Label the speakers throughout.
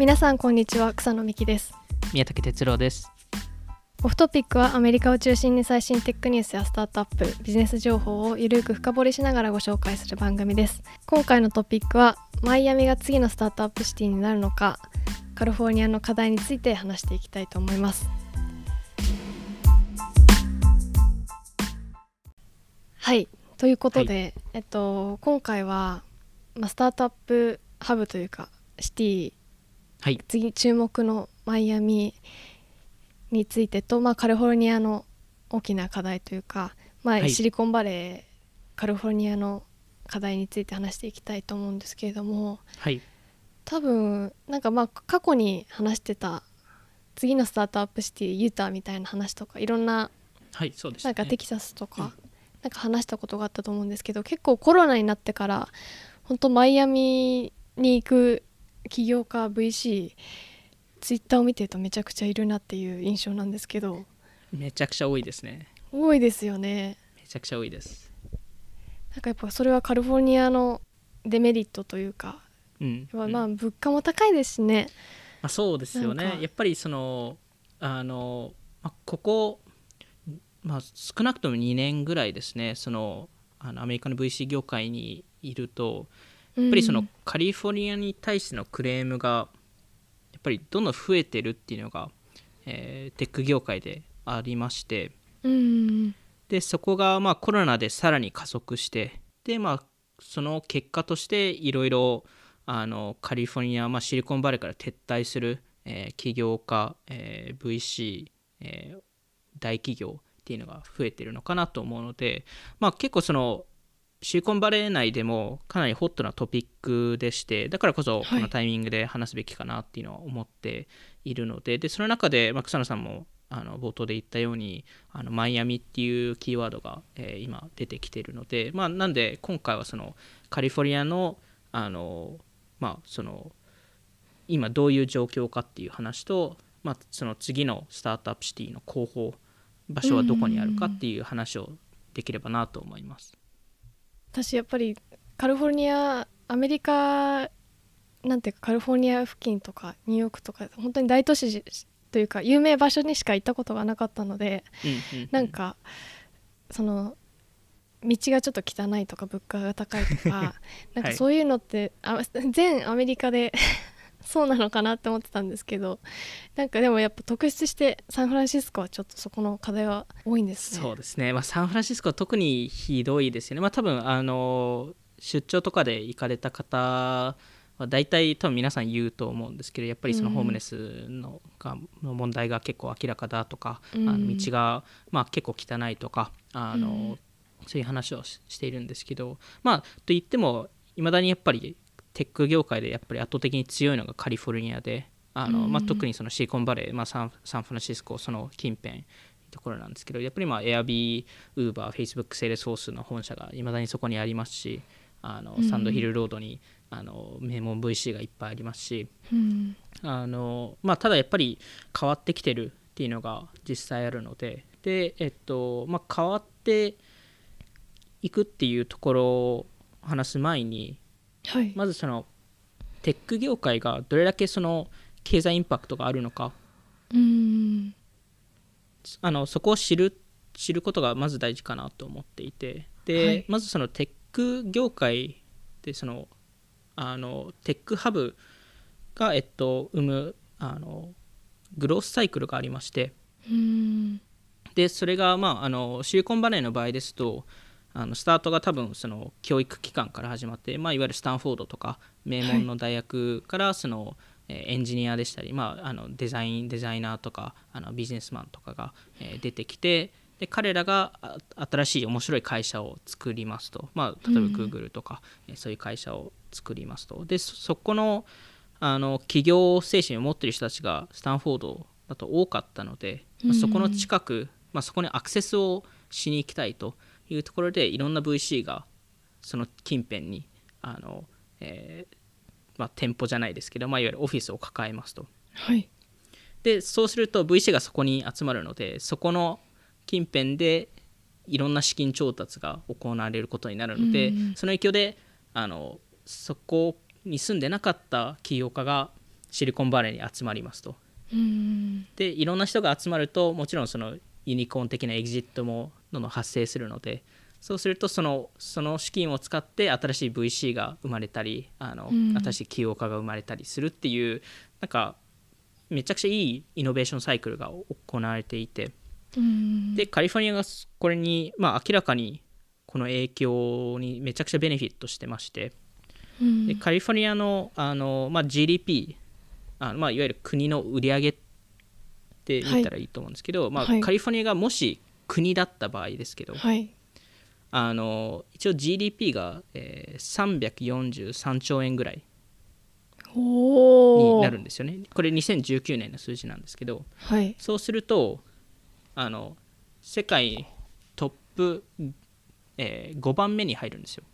Speaker 1: 皆さんこんにちは。草野美希です。
Speaker 2: 宮武哲郎です。
Speaker 1: オフトピックはアメリカを中心に最新テックニュースやスタートアップビジネス情報をゆるく深掘りしながらご紹介する番組です。今回のトピックはマイアミが次のスタートアップシティになるのかカリフォルニアの課題について話していきたいと思います。はい。ということで、はい、えっと今回は、まあ、スタートアップハブというかシティ、
Speaker 2: はい、
Speaker 1: 次注目のマイアミについてと、まあ、カリフォルニアの大きな課題というか、まあ、シリコンバレーカリフォルニアの課題について話していきたいと思うんですけれども、
Speaker 2: はい、
Speaker 1: 多分なんかまあ過去に話してた次のスタートアップシティユタみたいな話とかいろんな,、
Speaker 2: はいそうです、
Speaker 1: ね、なんかテキサスとか、うん、なんか話したことがあったと思うんですけど結構コロナになってから本当マイアミに行く起業家 VC ツイッターを見てるとめちゃくちゃいるなっていう印象なんですけど。
Speaker 2: めちゃくちゃ多いですね。
Speaker 1: 多いですよね。
Speaker 2: めちゃくちゃ多いです。
Speaker 1: なんかやっぱそれはカリフォルニアのデメリットというか、
Speaker 2: うん、
Speaker 1: まあ物価も高いですしね、
Speaker 2: まあ、そうですよね。やっぱりそのあの、まあ、ここ、まあ、少なくとも2年ぐらいですね。そのあのアメリカの VC 業界にいるとやっぱりそのカリフォルニアに対してのクレームがやっぱりどんどん増えてるっていうのが、えー、テック業界でありまして、
Speaker 1: うん、
Speaker 2: でそこがまあコロナでさらに加速してでまあその結果としていろいろあのカリフォルニア、まあ、シリコンバレーから撤退する、えー、起業家、えー、VC、えー、大企業っていうのが増えてるのかなと思うので、まあ、結構そのシリコンバレー内でもかなりホットなトピックでしてだからこそこのタイミングで話すべきかなっていうのは思っているのではい、でその中で、まあ、草野さんもあの冒頭で言ったようにあのマイアミっていうキーワードが、えー、今出てきているので、まあ、なんで今回はそのカリフォルニアのあの、まあ、その今どういう状況かっていう話と、まあ、その次のスタートアップシティの候補場所はどこにあるかっていう話をできればなと思います。
Speaker 1: 私やっぱりカリフォルニアアメリカなんていうかカリフォルニア付近とかニューヨークとか本当に大都市というか有名場所にしか行ったことがなかったので、
Speaker 2: うんうん、
Speaker 1: なんかその道がちょっと汚いとか物価が高いとか なんかそういうのって、はい、あ全アメリカでそうなのかなって思ってたんですけどなんかでもやっぱ特筆してサンフランシスコはちょっとそこの課題は多いんです
Speaker 2: ね。そうですね、まあ、サンフランシスコは特にひどいですよね。まあ、多分あの出張とかで行かれた方は大体多分皆さん言うと思うんですけどやっぱりそのホームレスのがの問題が結構明らかだとか、うん、あの道がまあ結構汚いとかあの、うん、そういう話をしているんですけどまあと言ってもいまだにやっぱりテック業界でやっぱり圧倒的に強いのがカリフォルニアであの、まあ、特にそのシリコンバレー、まあ、サンサンフランシスコその近辺ところなんですけどやっぱりまあ Airb、Uber、Facebook、セールスフォースの本社がいまだにそこにありますしあのサンドヒルロードにあの名門 VC がいっぱいありますし、あのまあ、ただやっぱり変わってきてるっていうのが実際あるのでで、えっとまあ、変わっていくっていうところを話す前に
Speaker 1: はい、
Speaker 2: まずそのテック業界がどれだけその経済インパクトがあるのか。
Speaker 1: うん。
Speaker 2: あのそこを知る知ることがまず大事かなと思っていて。で、はい、まずそのテック業界でそのあのテックハブが、えっと、生むあのグロースサイクルがありまして。でそれが、まあ、あのシリコンバレーの場合ですとあのスタートが多分その教育機関から始まって、まあ、いわゆるスタンフォードとか名門の大学からその、エンジニアでしたり、まあ、あのデザインデザイナーとかあのビジネスマンとかが、え出てきてで彼らが新しい面白い会社を作りますと、まあ、例えば Google とか、うん、そういう会社を作りますと。でそこのあの企業精神を持っている人たちがスタンフォードだと多かったので、まあ、そこの近く、まあ、そこにアクセスをしに行きたいと。いうところでいろんな VC がその近辺にあの、えー、まあ、店舗じゃないですけど、まあ、いわゆるオフィスを抱えますと。
Speaker 1: はい、
Speaker 2: でそうすると VC がそこに集まるのでそこの近辺でいろんな資金調達が行われることになるので、その影響であのそこに住んでなかった起業家がシリコンバレーに集まりますと。
Speaker 1: うん
Speaker 2: でいろんな人が集まるともちろんそのユニコーン的なエグジットもどんどん発生するのでそうするとそのその資金を使って新しい VC が生まれたりあの、
Speaker 1: うん。
Speaker 2: 新しい起業家が生まれたりするっていうなんかめちゃくちゃいいイノベーションサイクルが行われていて
Speaker 1: うん。
Speaker 2: でカリフォルニアがこれに、まあ、明らかにこの影響にめちゃくちゃベネフィットしてまして
Speaker 1: うん。
Speaker 2: でカリフォルニアのあの、まあ、GDP あの、まあ、いわゆる国の売り上げって言ったらいいと思うんですけど、まあ
Speaker 1: はい
Speaker 2: カリフォルニアがもし国だった場合ですけど、
Speaker 1: はい。
Speaker 2: あの一応 GDP が、えー343兆円ぐらいになるんですよね。これ2019年の数字なんですけど
Speaker 1: はい。
Speaker 2: そうするとあの世界トップ、え5番目に入るんですよ。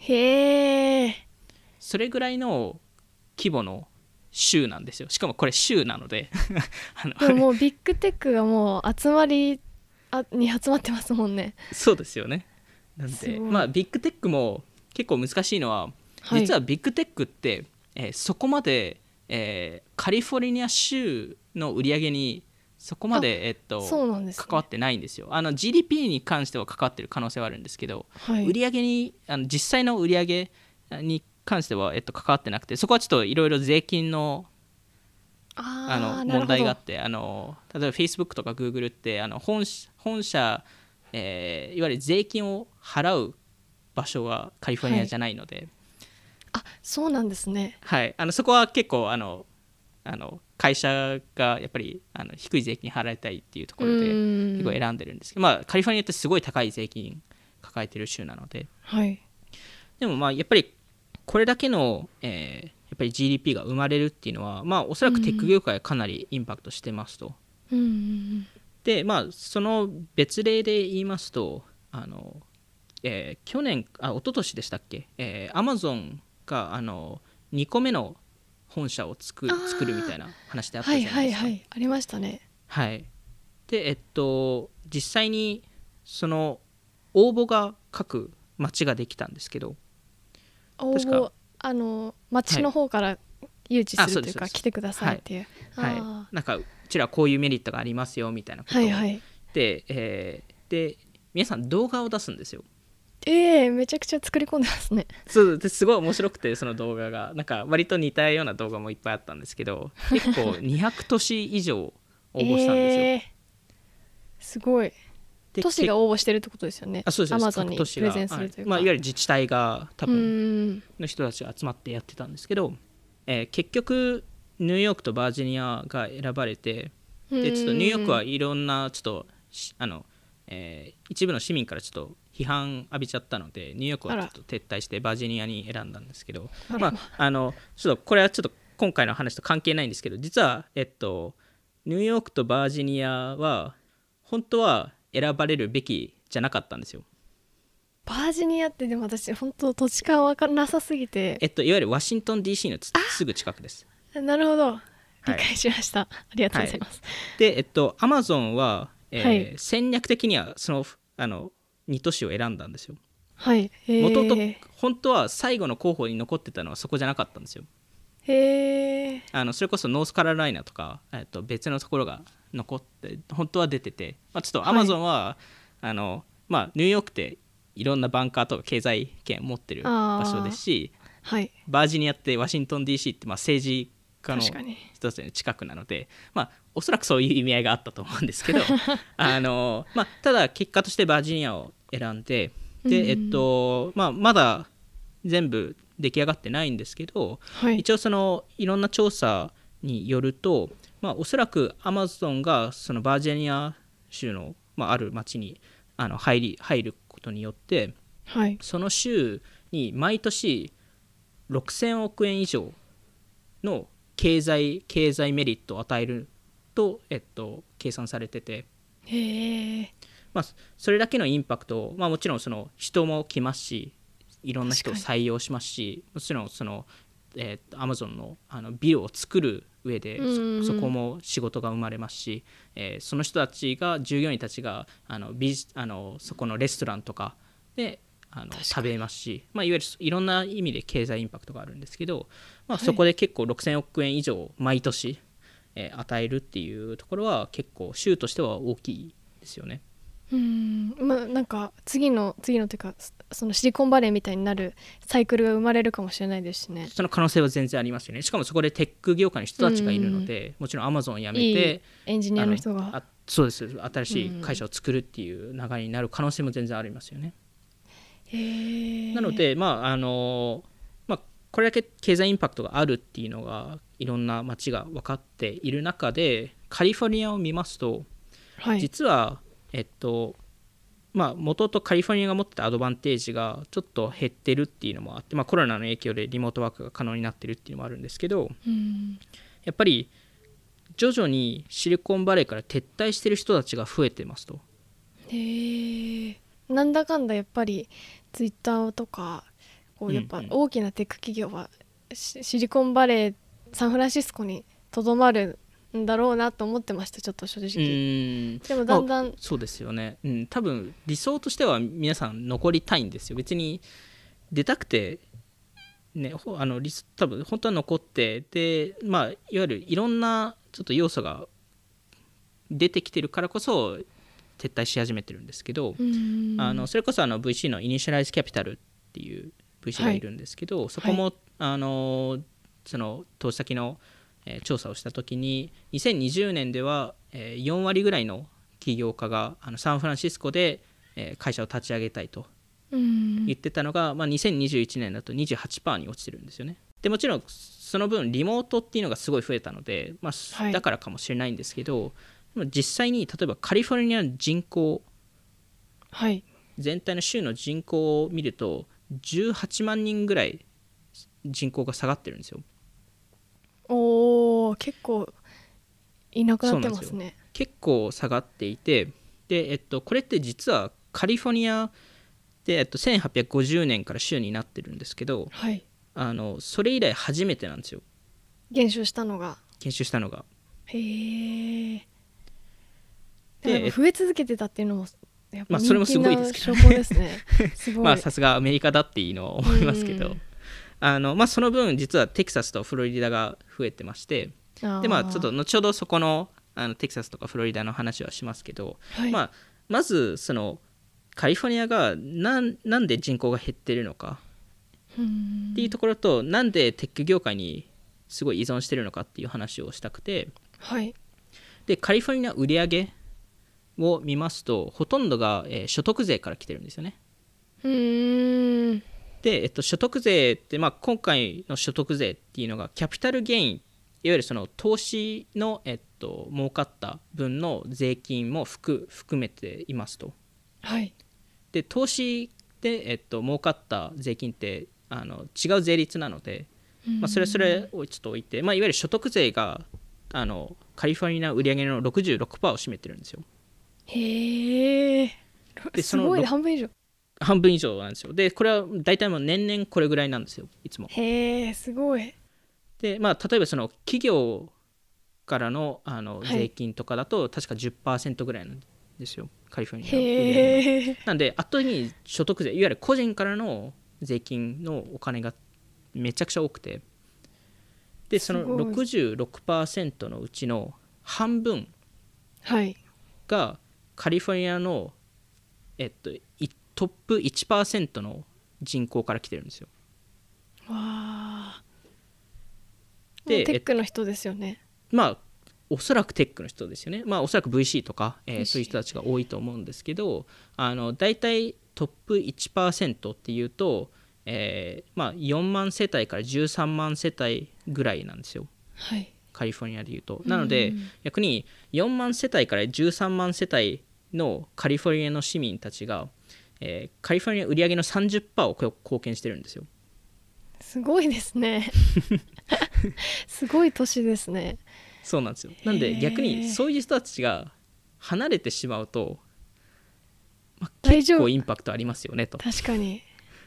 Speaker 1: へえ
Speaker 2: それぐらいの規模の州なんですよ。しかもこれ州なので あの
Speaker 1: でももうビッグテックがもう集まりあに集まってますもんね。
Speaker 2: そうですよね。なんでまあビッグテックも結構難しいのは、
Speaker 1: はい。
Speaker 2: 実はビッグテックって、えーそこまで、えーカリフォルニア州の売り上げにそこまで、えっと関わってないんですよ。あの GDP に関しては関わってる可能性はあるんですけど、
Speaker 1: はい。
Speaker 2: 売り上げにあの実際の売り上げに関しては、えっと、関わってなくてそこはちょっといろいろ税金の
Speaker 1: あ
Speaker 2: あの問題があってあの例えば Facebook とか Google ってあの本社本社、えーいわゆる税金を払う場所はカリフォルニアじゃないので、
Speaker 1: あそうなんですね。
Speaker 2: はい。あのそこは結構あのあの会社がやっぱりあの低い税金払いたいっていうところで
Speaker 1: うん。
Speaker 2: 結構選んでるんですけど、まあ、カリフォルニアってすごい高い税金抱えてる州なので。
Speaker 1: はい。
Speaker 2: でもまあやっぱりこれだけの、えーやっぱり GDP が生まれるっていうのは、まあ、おそらくテック業界はかなりインパクトしてますと。
Speaker 1: うんうん
Speaker 2: でまあその別例で言いますとあの、えー去年あ一昨年でしたっけ、えマゾンがあの2個目の本社を作作るみたいな話であった
Speaker 1: はいはい
Speaker 2: じゃないですか。
Speaker 1: はいありましたね。
Speaker 2: はい。でえっと実際にその応募が各町ができたんですけど
Speaker 1: 応
Speaker 2: 確か
Speaker 1: 募あの町の方から誘致するというか、
Speaker 2: あそうですそうです。
Speaker 1: 来てくださいっていう、
Speaker 2: はい。
Speaker 1: あ、
Speaker 2: なんかうちらこういうメリットがありますよみたいなこと。を
Speaker 1: ーはいはい。
Speaker 2: で,、えーで皆さん動画を出すんですよ。
Speaker 1: ええめちゃくちゃ作り込んでますね。
Speaker 2: そうですごい面白くてその動画が。なんか割と似たような動画もいっぱいあったんですけど 結構200都市以上応募したんですよ、
Speaker 1: えーすごい。
Speaker 2: で
Speaker 1: 都市が応募してるってことですよね。
Speaker 2: あそうです
Speaker 1: アマゾンにプレゼンするというか、
Speaker 2: はい。まあ、いわゆる自治体が多
Speaker 1: う
Speaker 2: 分
Speaker 1: ん
Speaker 2: の人たちが集まってやってたんですけど、えー結局ニューヨークとバージニアが選ばれてでちょっとニューヨークはいろんなちょっとしあの、えー一部の市民からちょっと批判浴びちゃったのでニューヨークはちょっと撤退してバージニアに選んだんですけどまああのちょっとこれはちょっと今回の話と関係ないんですけど実はえっとニューヨークとバージニアは本当は選ばれるべきじゃなかったんですよ。
Speaker 1: バージニアってでも私本当土地勘わからなさすぎて。
Speaker 2: えっといわゆるワシントン DC のつすぐ近くです。
Speaker 1: なるほど。
Speaker 2: はい。
Speaker 1: 理解しました、ありがとうございます、
Speaker 2: で、えっと、アマゾンは、えー
Speaker 1: はい。
Speaker 2: 戦略的にはそのあの2都市を選んだんですよ。
Speaker 1: はい。へ
Speaker 2: もともと
Speaker 1: え
Speaker 2: 本当は最後の候補に残ってたのはそこじゃなかったんですよ。
Speaker 1: へえ
Speaker 2: あのそれこそノースカロライナとか、えっと、別のところが残って本当は出てて、まあ、ちょっとアマゾンは、あのまあ、ニューヨークっていろんなバンカーとか経済圏を持ってる場所ですし
Speaker 1: はい。
Speaker 2: バージニアってワシントン DC ってまあ政治家の人たちの近くなので、まあ、おそらくそういう意味合いがあったと思うんですけど あの、まあ、ただ結果としてバージニアを選んでで、
Speaker 1: うん。
Speaker 2: えっとまあ、まだ全部出来上がってないんですけど、
Speaker 1: はい。
Speaker 2: 一応そのいろんな調査によると、まあ、おそらくアマゾンがそのバージニア州の、まあ、ある町にあの入り入ることによって
Speaker 1: はい。
Speaker 2: その州に毎年6000億円以上の経済経済メリットを与えると、えっと、計算されてて、
Speaker 1: へえ
Speaker 2: まあ、それだけのインパクトを、まあ、もちろんその人も来ますしいろんな人を
Speaker 1: 確
Speaker 2: 採用しますしもちろんその、えー、アマゾンのあのビルを作る上でそそこも仕事が生まれますし、えーその人たちが従業員たちがあのビジあのそこのレストランとかであの食べますし、まあ、いわゆるいろんな意味で経済インパクトがあるんですけど、まあ、
Speaker 1: はい。
Speaker 2: そこで結構6000億円以上毎年、えー与えるっていうところは結構州としては大きいですよね。
Speaker 1: うん。まあなんか次の次のというかそそのシリコンバレーみたいになるサイクルが生まれるかもしれないですしね。
Speaker 2: その可能性は全然ありますよね。しかもそこでテック業界の人たちがいるので、もちろんアマゾン辞めて
Speaker 1: いいエンジニアの人
Speaker 2: あ
Speaker 1: が
Speaker 2: あそうです。新しい会社を作るっていう流れになる可能性も全然ありますよね。
Speaker 1: へえ
Speaker 2: なので、まああのまあ、これだけ経済インパクトがあるっていうのがいろんな街が分かっている中でカリフォルニアを見ますと、
Speaker 1: はい。
Speaker 2: 実はえっとまあ元々カリフォルニアが持ってたアドバンテージがちょっと減ってるっていうのもあって、まあ、コロナの影響でリモートワークが可能になってるっていうのもあるんですけど
Speaker 1: うん
Speaker 2: やっぱり徐々にシリコンバレーから撤退してる人たちが増えてますと。
Speaker 1: へえなんだかんだやっぱりツイッターとかこうやっぱ大きなテック企業はシシリコンバレーサンフランシスコにとどまるんだろうなと思ってましたちょっと正
Speaker 2: う
Speaker 1: 直でもだんだん
Speaker 2: そうですよね、うん、多分理想としては皆さん残りたいんですよ。別に出たくてねほあの多分本当は残ってでまあいわゆるいろんなちょっと要素が出てきてるからこそ撤退し始めてるんですけど、
Speaker 1: うん。
Speaker 2: あのそれこそあの VC のイニシャライズキャピタルっていう VC がいるんですけど、そこも、あのその投資先の、えー調査をした時に2020年では、えー4割ぐらいの起業家があのサンフランシスコで、えー会社を立ち上げたいと
Speaker 1: うん。
Speaker 2: 言ってたのが、まあ、2021年だと28%に落ちてるんですよね。でもちろんその分リモートっていうのがすごい増えたので、まあ
Speaker 1: はい。
Speaker 2: だからかもしれないんですけど、でも実際に例えばカリフォルニアの人口
Speaker 1: はい。
Speaker 2: 全体の州の人口を見ると18万人ぐらい人口が下がってるんですよ
Speaker 1: おー結構いなくなってますね。
Speaker 2: 結構下がっていてで、えっと、これって実はカリフォルニアで、えっと、1850年から州になってるんですけど
Speaker 1: はい。
Speaker 2: あのそれ以来初めてなんですよ。
Speaker 1: 減少したのが。
Speaker 2: 研修したのが。
Speaker 1: へえ
Speaker 2: で
Speaker 1: 増え続けてたっていうのもやっぱ
Speaker 2: まあそれもすごいですけどね。まあさすがアメリカだっていいのは思いますけど。
Speaker 1: うん
Speaker 2: あの、まあ、その分実はテキサスとフロリダが増えてましてでまあちょっと後ほどそこのあのテキサスとかフロリダの話はしますけど、
Speaker 1: はい。
Speaker 2: まあ、まずそのカリフォルニアがなんなんで人口が減ってるのか
Speaker 1: うん。
Speaker 2: っていうところと、なんでテック業界にすごい依存してるのかっていう話をしたくて
Speaker 1: はい。
Speaker 2: でカリフォルニア売上を見ますとほとんどが、えー所得税から来てるんですよね。
Speaker 1: うーん
Speaker 2: で、えっと、所得税って、まあ、今回の所得税っていうのがキャピタルゲインいわゆるその投資の、えっと、儲かった分の税金も含含めていますと。
Speaker 1: はい。
Speaker 2: で投資で、えっと、儲かった税金ってあの違う税率なので、まあ、それそれをちょっと置いて、まあ、いわゆる所得税があのカリフォルニア売上の66%を占めてるんですよ。
Speaker 1: へえ
Speaker 2: です
Speaker 1: ごい半分以上
Speaker 2: 半分以上なんですよ。でこれは大体もう年々これぐらいなんですよ。いつも。
Speaker 1: へえすごい。
Speaker 2: でまあ例えばその企業からのあの
Speaker 1: はい。
Speaker 2: 税金とかだと確か10%ぐらいなんですよ。カリフォルニアのなんで後に所得税いわゆる個人からの税金のお金がめちゃくちゃ多くて。でその
Speaker 1: すごい。
Speaker 2: 66%のうちの半分
Speaker 1: はい。
Speaker 2: がカリフォルニアの、えっと、いトップ1%の人口から来てるんですよ。
Speaker 1: わあ
Speaker 2: で
Speaker 1: テックの人ですよね。
Speaker 2: まあおそらくテックの人ですよね、まあ、おそらく VC とか、えーそういう人たちが多いと思うんですけどあの大体トップ1%っていうと、えーまあ、4万世帯から13万世帯ぐらいなんですよ。
Speaker 1: はい。
Speaker 2: カリフォルニアでいうと。なので、
Speaker 1: うん
Speaker 2: 逆に4万世帯から13万世帯のカリフォルニアの市民たちが、えーカリフォルニア売上の30%をこ貢献してるんですよ。
Speaker 1: すごいですね。すごい年ですね。
Speaker 2: そうなんですよ。なんで逆にそういう人たちが離れてしまうと、まあ、
Speaker 1: 大丈夫。
Speaker 2: 結構インパクトありますよねと。
Speaker 1: 確かに。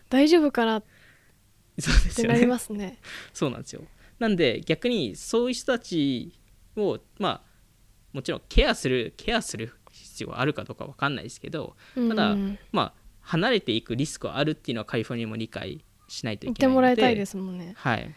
Speaker 1: 大丈夫かなってなりますね。
Speaker 2: そうなんですよ。なんで逆にそういう人たちをまあもちろんケアするケアする必要があるかどうかわかんないですけどただ
Speaker 1: うん。
Speaker 2: まあ離れていくリスクはあるっていうのはカリフォルニアも理解しないといけないので
Speaker 1: てもらいたいですもんね。
Speaker 2: はい、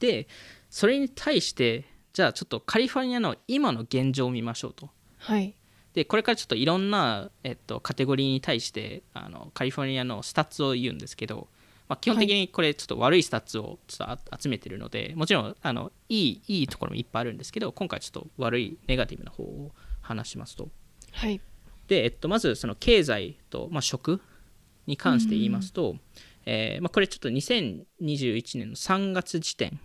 Speaker 2: でそれに対してじゃあちょっとカリフォルニアの今の現状を見ましょうと。
Speaker 1: はい。
Speaker 2: でこれからちょっといろんな、えっと、カテゴリーに対してあのカリフォルニアの stats を言うんですけど、まあ、基本的にこれちょっと悪い stats をちょっとあ集めてるのでもちろんあのいいいいところもいっぱいあるんですけど今回ちょっと悪いネガティブな方を話しますと。
Speaker 1: はい
Speaker 2: で、えっと、まずその経済と、まあ、食に関して言いますと、えーまあ、これちょっと2021年の3月時点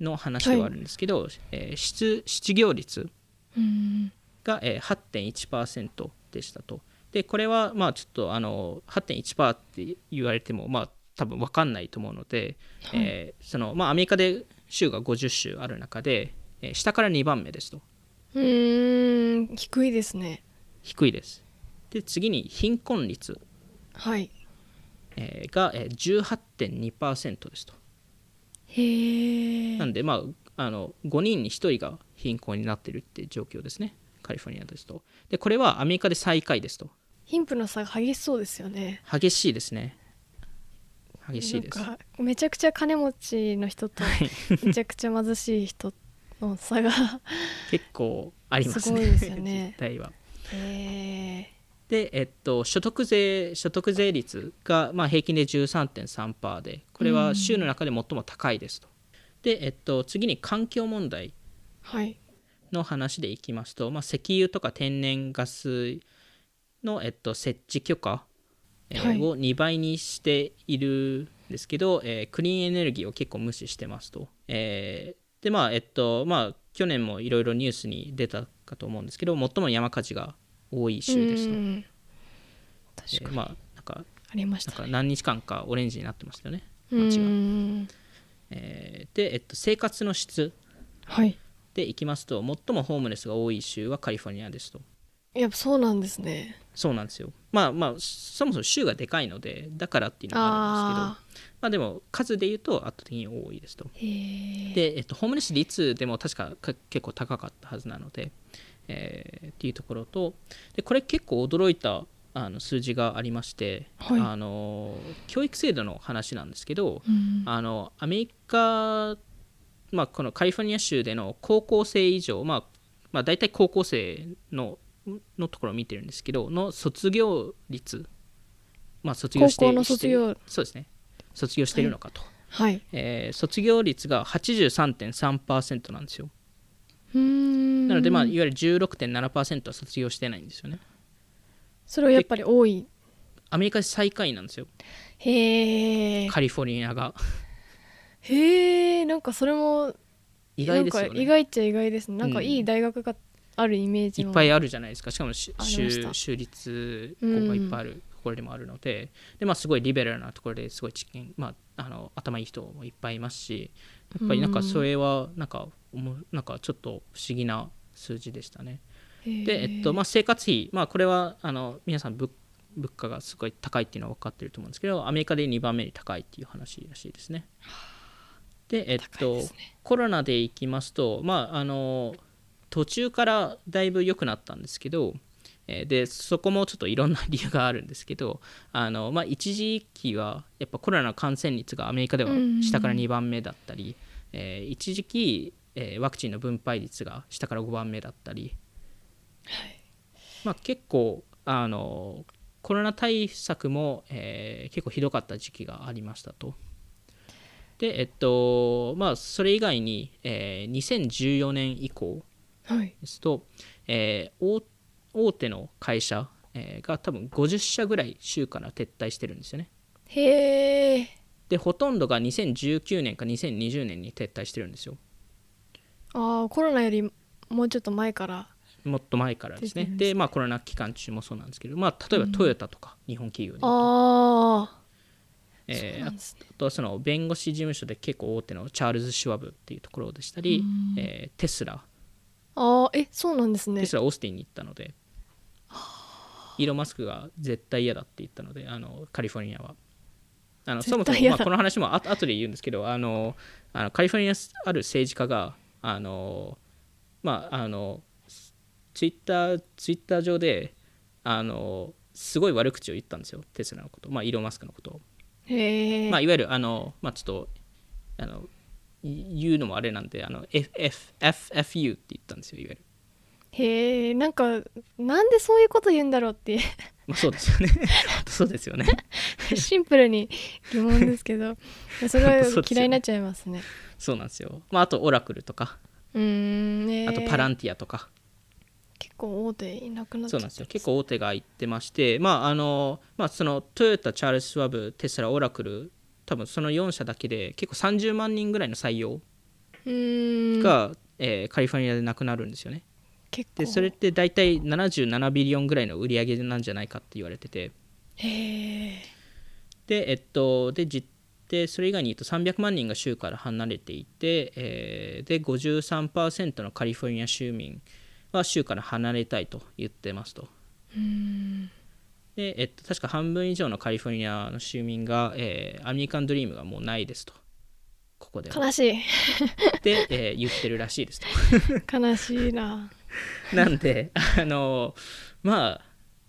Speaker 2: の話ではあるんですけど、えー失失業率
Speaker 1: うん
Speaker 2: が、えー、8.1%でしたと。でこれはまあちょっとあの8.1%って言われてもまあ多分分かんないと思うので、
Speaker 1: はい。
Speaker 2: えーそのまあ、アメリカで州が50州ある中で、えー下から2番目ですと。
Speaker 1: うーん低いですね
Speaker 2: 低いです。で次に貧困率、
Speaker 1: はい
Speaker 2: えーが、えー、18.2%ですと。
Speaker 1: へえ
Speaker 2: なんで、まあ、あの5人に1人が貧困になってるっていう状況ですねカリフォルニアですと。でこれはアメリカで最下位ですと。
Speaker 1: 貧富の差が激しそうですよね
Speaker 2: 激しいですね。激しいです。
Speaker 1: なんかめちゃくちゃ金持ちの人とめちゃくちゃ貧しい人の差が
Speaker 2: 結構ありますね。
Speaker 1: すごいですよね
Speaker 2: 実態は。で、えっと、所得税所得税率が、まあ、平均で13.3%でこれは州の中で最も高いですと。で、えっと、次に環境問題
Speaker 1: はい
Speaker 2: の話でいきますと、まあ、石油とか天然ガスの、えっと、設置許可、を2倍にしているんですけど、えークリーンエネルギーを結構無視してますと。えーでまあえっとまあ去年もいろいろニュースに出たかと思うんですけど最も山火事が多い州ですと。
Speaker 1: うん確か
Speaker 2: まあなんか
Speaker 1: ありまし
Speaker 2: なんか
Speaker 1: たね
Speaker 2: 何日間かオレンジになってましたよね。
Speaker 1: う
Speaker 2: 街が
Speaker 1: ん
Speaker 2: えーで、えっと、生活の質
Speaker 1: はい
Speaker 2: でいきますと最もホームレスが多い州はカリフォルニアですと。
Speaker 1: やっぱそうなんですね。
Speaker 2: そうなんですよ。まあまあそもそも州がでかいのでだからっていうのがあるんですけど
Speaker 1: あ
Speaker 2: まあでも数で言うと圧倒的に多いですと。で、えっと、ホームレス率でも確かか結構高かったはずなので、えーっていうところとでこれ結構驚いたあの数字がありまして、
Speaker 1: はい。
Speaker 2: あの教育制度の話なんですけど、
Speaker 1: うん。
Speaker 2: あのアメリカ、まあ、このカリフォルニア州での高校生以上、まあまあ、大体高校生ののところを見てるんですけどの卒業率、まあ、卒業して
Speaker 1: 高校の卒業。
Speaker 2: そうですね。卒業しているのかと、
Speaker 1: はい。
Speaker 2: えー卒業率が83.3%なんですよ。
Speaker 1: うーん。
Speaker 2: なので、まあ、いわゆる16.7%は卒業してないんですよね。
Speaker 1: それはやっぱり多い。
Speaker 2: アメリカで最下位なんですよ。
Speaker 1: へえ
Speaker 2: カリフォルニアが。
Speaker 1: へえんかそれも
Speaker 2: 意外ですよ
Speaker 1: なんか意
Speaker 2: ね
Speaker 1: 外っちゃ意外ですね。なんか
Speaker 2: うん。
Speaker 1: いい大学があるイメージの。
Speaker 2: いっぱいあるじゃないですか。しかもし州州立校がいっぱいあるところでもあるので,、でまあ、すごいリベラルなところですごい知見、まあ、あの頭いい人もいっぱいいますしやっぱりなんかそれはなんかおもなんかちょっと不思議な数字でしたね。で、えっとまあ、生活費、まあ、これはあの皆さん物物価がすごい高いっていうのは分かってると思うんですけどアメリカで2番目に高いっていう話らしいですね。で、えっと、
Speaker 1: ね。
Speaker 2: コロナでいきますと、まあ、あの途中からだいぶ良くなったんですけど、えーでそこもちょっといろんな理由があるんですけどあの、まあ、一時期はやっぱコロナの感染率がアメリカでは下から2番目だったり、えー一時期、えーワクチンの分配率が下から5番目だったり、まあ、結構あのコロナ対策も、えー結構ひどかった時期がありましたと。でえっとまあそれ以外に、えー2014年以降
Speaker 1: はい
Speaker 2: ですと、えー大大手の会社、えーが多分50社ぐらい州から撤退してるんですよね。
Speaker 1: へえ
Speaker 2: でほとんどが2019年か2020年に撤退してるんですよ。
Speaker 1: ああコロナよりもうちょっと前から。
Speaker 2: もっと前からですね。
Speaker 1: で
Speaker 2: まあコロナ期間中もそうなんですけど、まあ、例えばトヨタとか日本企業で、
Speaker 1: ああ
Speaker 2: えー
Speaker 1: ね。
Speaker 2: あとはその弁護士事務所で結構大手のチャールズ・シュワブっていうところでしたり、えーテスラ
Speaker 1: ああえそうなんですね。
Speaker 2: テスラオースティンに行ったので。イーロン・マスクが絶対嫌だって言ったのであのカリフォルニアは。あのそもそも、まあ、この話もあ後で言うんですけどあのあのカリフォルニアある政治家があのまああのツイッターツイッター上であのすごい悪口を言ったんですよテスラのことまあイーロン・マスクのことを、まあ、いわゆるあのまあちょっとあのい言うのもあれなんであの F F FU って言ったんですよいわゆる。
Speaker 1: へえなんかなんでそういうこと言うんだろうって
Speaker 2: まあそうですよね。そうですよね。
Speaker 1: シンプルに疑問ですけど。それは嫌いになっちゃいますね。
Speaker 2: そうなんですよ。まああとオラクルとか。
Speaker 1: うーんね
Speaker 2: あとパランティアとか、
Speaker 1: 結構大手いなくなっちゃった。
Speaker 2: そうなんですよ。結構大手が行ってまして。まああのまあそのトヨタチャールズ・スワブテスラオラクル多分その4社だけで結構30万人ぐらいの採用が、えーカリフォルニアでなくなるんですよね。
Speaker 1: 結構。
Speaker 2: でそれって大体77ビリオンぐらいの売り上げなんじゃないかって言われてて。でえっとで実でそれ以外に言うと300万人が州から離れていて、えーで53%のカリフォルニア州民は州から離れたいと言ってますと。
Speaker 1: うーん
Speaker 2: で、えっと、確か半分以上のカリフォルニアの州民が、えーアメリカンドリームがもうないですと。ここでは。
Speaker 1: 悲しい。
Speaker 2: で、えー言ってるらしいですと。
Speaker 1: 悲しいな。
Speaker 2: なんであのまあ、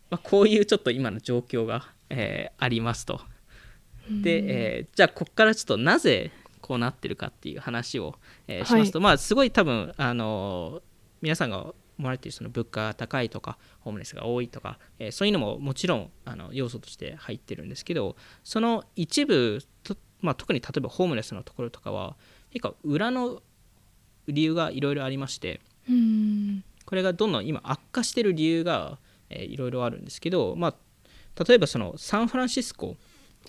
Speaker 2: まあこういうちょっと今の状況が、えーありますと。で、えーじゃあここからちょっとなぜこうなってるかっていう話を、えーしますと、まあすごい多分あの皆さんが思われているその物価が高いとかホームレスが多いとか、えーそういうのももちろんあの要素として入ってるんですけどその一部と、まあ、特に例えばホームレスのところとかは結構裏の理由がいろいろありましてこれがどんどん今悪化してる理由が、えーいろいろあるんですけど、まあ、例えばそのサンフランシスコ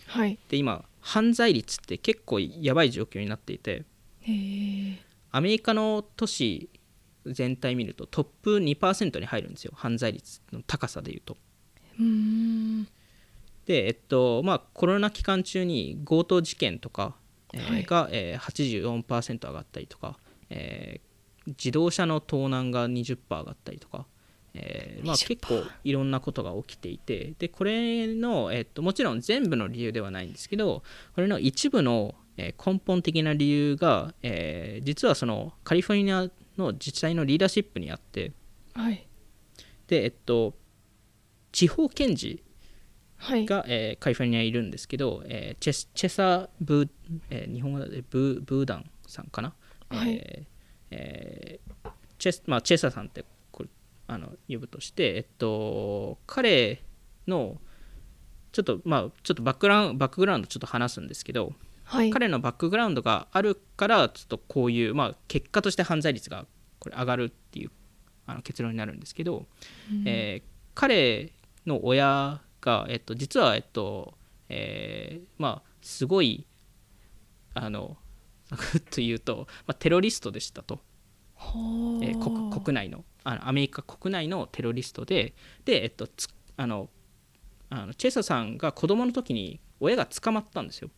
Speaker 1: はい。
Speaker 2: で今犯罪率って結構やばい状況になっていてアメリカの都市全体見るとトップ2%に入るんですよ。犯罪率の高さでいうと。
Speaker 1: う
Speaker 2: でえっとまあコロナ期間中に強盗事件とか、えー
Speaker 1: はい。
Speaker 2: が、えー、84%上がったりとか、えー自動車の盗難が20%上がったりとか、えーまあ、
Speaker 1: 20%
Speaker 2: 結構いろんなことが起きていてでこれの、えっともちろん全部の理由ではないんですけどこれの一部の、えー根本的な理由が、えー実はそのカリフォルニアの自治体のリーダーシップにあって
Speaker 1: はい。
Speaker 2: で、えっと、地方検事
Speaker 1: はい。
Speaker 2: が、えーカリフォルニアにいるんですけど、えーチェスチェサーブー、えー日本語でブーブーダンさんかな、
Speaker 1: はい。
Speaker 2: えーえーチェスまあ、チェサーさんってこれあの呼ぶとして、えっと、彼のちょっとまあちょっとバックグラウンバックグラウンドちょっと話すんですけど、
Speaker 1: はい。
Speaker 2: 彼のバックグラウンドがあるからちょっとこういう、まあ、結果として犯罪率がこれ上がるっていうあの結論になるんですけど、えー彼の親が、えっと、実は、えっとえーまあ、すごいあのと言うと、まあ、テロリストでしたと、えー国国内のあのアメリカ国内のテロリストでで、えっと、つあのあのチェサさんが子供の時に親が捕まったんですよ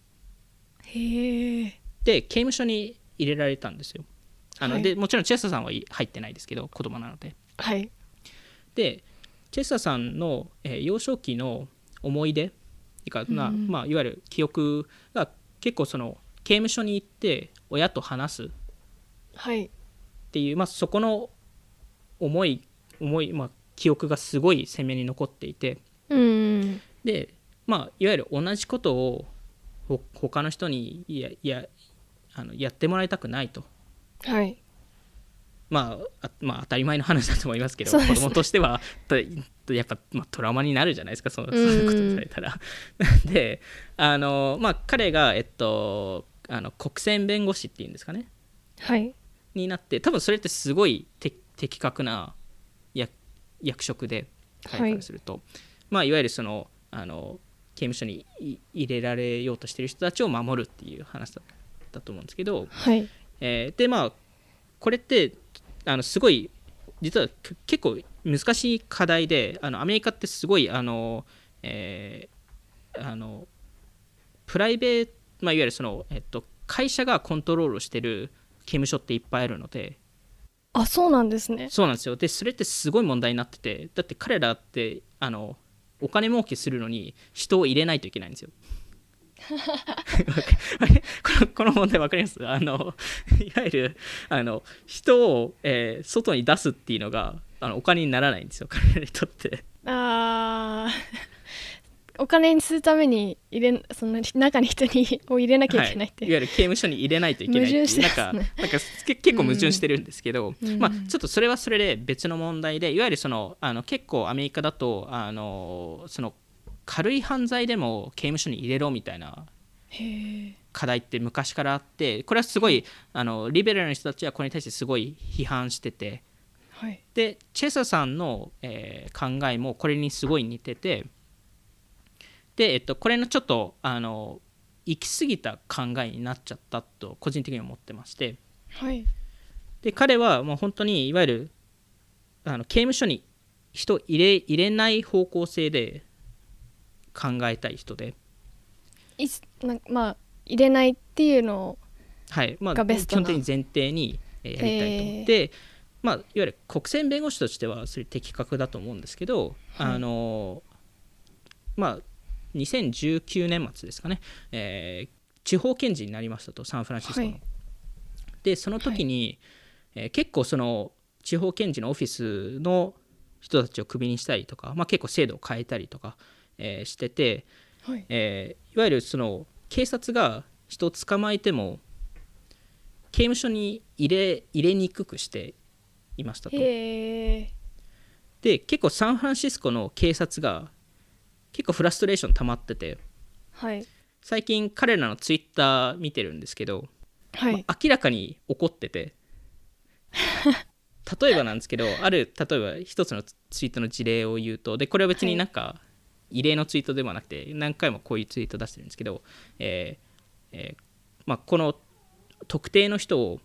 Speaker 2: で刑務所に入れられたんですよ。あの、
Speaker 1: はい。
Speaker 2: でもちろんチェサさんはい入ってないですけど子供なので。
Speaker 1: はい。
Speaker 2: でチェッサさんの、えー幼少期の思い出か、まあ
Speaker 1: うん。
Speaker 2: まあ、いわゆる記憶が結構その刑務所に行って親と話す。っ
Speaker 1: はい。
Speaker 2: ていう、まあ、そこの思い思い、まあ、記憶がすごい鮮明に残っていて。
Speaker 1: うん。
Speaker 2: で、まあ、いわゆる同じことをほ他の人にいやいやあのやってもらいたくないと。
Speaker 1: はい。
Speaker 2: まあ、あまあ当たり前の話だと思いますけど
Speaker 1: ね。
Speaker 2: 子供としてはとやっぱ、まあ、トラウマになるじゃないですかそそういうことされたら。であの、まあ、彼が、えっと、あの国選弁護士っていうんですかね。
Speaker 1: はい。
Speaker 2: になって多分それってすごいて的確な役役職で彼からすると、い。まあ、いわゆるそのあの刑務所にい入れられようとしてる人たちを守るっていう話だったと思うんですけど、
Speaker 1: はい。
Speaker 2: えーでまあこれってあのすごい実はけ結構難しい課題であのアメリカってすごいあの、えーあのプライベート、まあ、いわゆるその、えっと、会社がコントロールしてる刑務所っていっぱいあるので。
Speaker 1: あそうなんですね。
Speaker 2: そうなんですよ。でそれってすごい問題になっててだって彼らってあのお金儲けするのに人を入れないといけないんですよ。こ のこの問題分かります？あのいわゆるあの人を、えー外に出すっていうのがあのお金にならないんですよ。彼らにとって。
Speaker 1: ああお金にするために入れその中に人にを入れなきゃいけないって
Speaker 2: はい、いわゆる刑務所に入れないといけないっていう。
Speaker 1: 矛盾して
Speaker 2: なんかなんかけ結構矛盾してるんですけど、
Speaker 1: うん。
Speaker 2: まあ、ちょっとそれはそれで別の問題でいわゆるそのあの結構アメリカだとあのその軽い犯罪でも刑務所に入れろみたいな課題って昔からあってこれはすごいあのリベラルな人たちはこれに対してすごい批判してて
Speaker 1: はい。
Speaker 2: でチェサさんの、えー考えもこれにすごい似ててで、えっと、これのちょっとあの行き過ぎた考えになっちゃったと個人的に思ってまして。
Speaker 1: はい。
Speaker 2: で彼はもう本当にいわゆるあの刑務所に人を入れ入れない方向性で考えたい人で、
Speaker 1: いつなまあ入れないっていうのを
Speaker 2: はい。まあ、基本的に前提にえーやりたいと思って、まあ、いわゆる国選弁護士としてはそれ的確だと思うんですけど、
Speaker 1: はい。
Speaker 2: あのまあ2019年末ですかね、えー地方検事になりましたとサンフランシスコの。
Speaker 1: はい。
Speaker 2: でその時に、えー結構その地方検事のオフィスの人たちをクビにしたりとか、まあ、結構制度を変えたりとか、えーしてて、
Speaker 1: はい。
Speaker 2: えーいわゆるその警察が人を捕まえても刑務所に入れ入れにくくしていましたと。で結構サンフランシスコの警察が結構フラストレーション溜まってて
Speaker 1: はい。
Speaker 2: 最近彼らのツイッター見てるんですけど、
Speaker 1: はい、
Speaker 2: まあ明らかに怒ってて 例えばなんですけどある例えば一つのツイートの事例を言うとでこれは別になんか異例のツイートではなくて何回もこういうツイート出してるんですけど、えーえーまあ、この特定の人を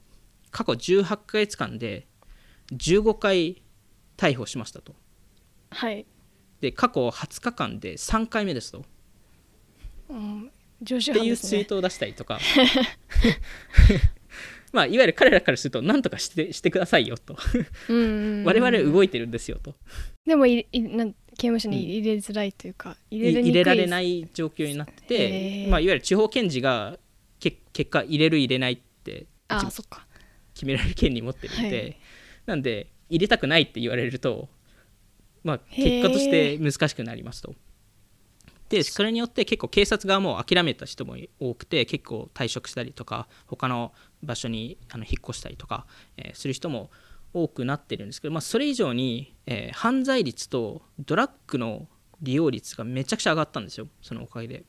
Speaker 2: 過去18ヶ月間で15回逮捕しましたと。
Speaker 1: はい、
Speaker 2: で過去20日間で3回目ですと。っていうツイートを出したりとか。まあいわゆる彼らからすると何とかしてしてくださいよと。
Speaker 1: うんうんうん。
Speaker 2: 我々動いてるんですよと。
Speaker 1: でもいいなん刑務所に入れづらいというか、入れる
Speaker 2: 入れられないい状況になってまあ、いわゆる地方検事がけ結果入れる入れないって
Speaker 1: あそっか。
Speaker 2: 決められる権利持ってるんで、
Speaker 1: はい。
Speaker 2: なんで入れたくないって言われると、まあ、結果として難しくなりますと。でそれによって結構警察側も諦めた人も多くて結構退職したりとか他の場所にあの引っ越したりとか、えーする人も多くなってるんですけど、まあ、それ以上に、えー犯罪率とドラッグの利用率がめちゃくちゃ上がったんですよ。そのおかげで。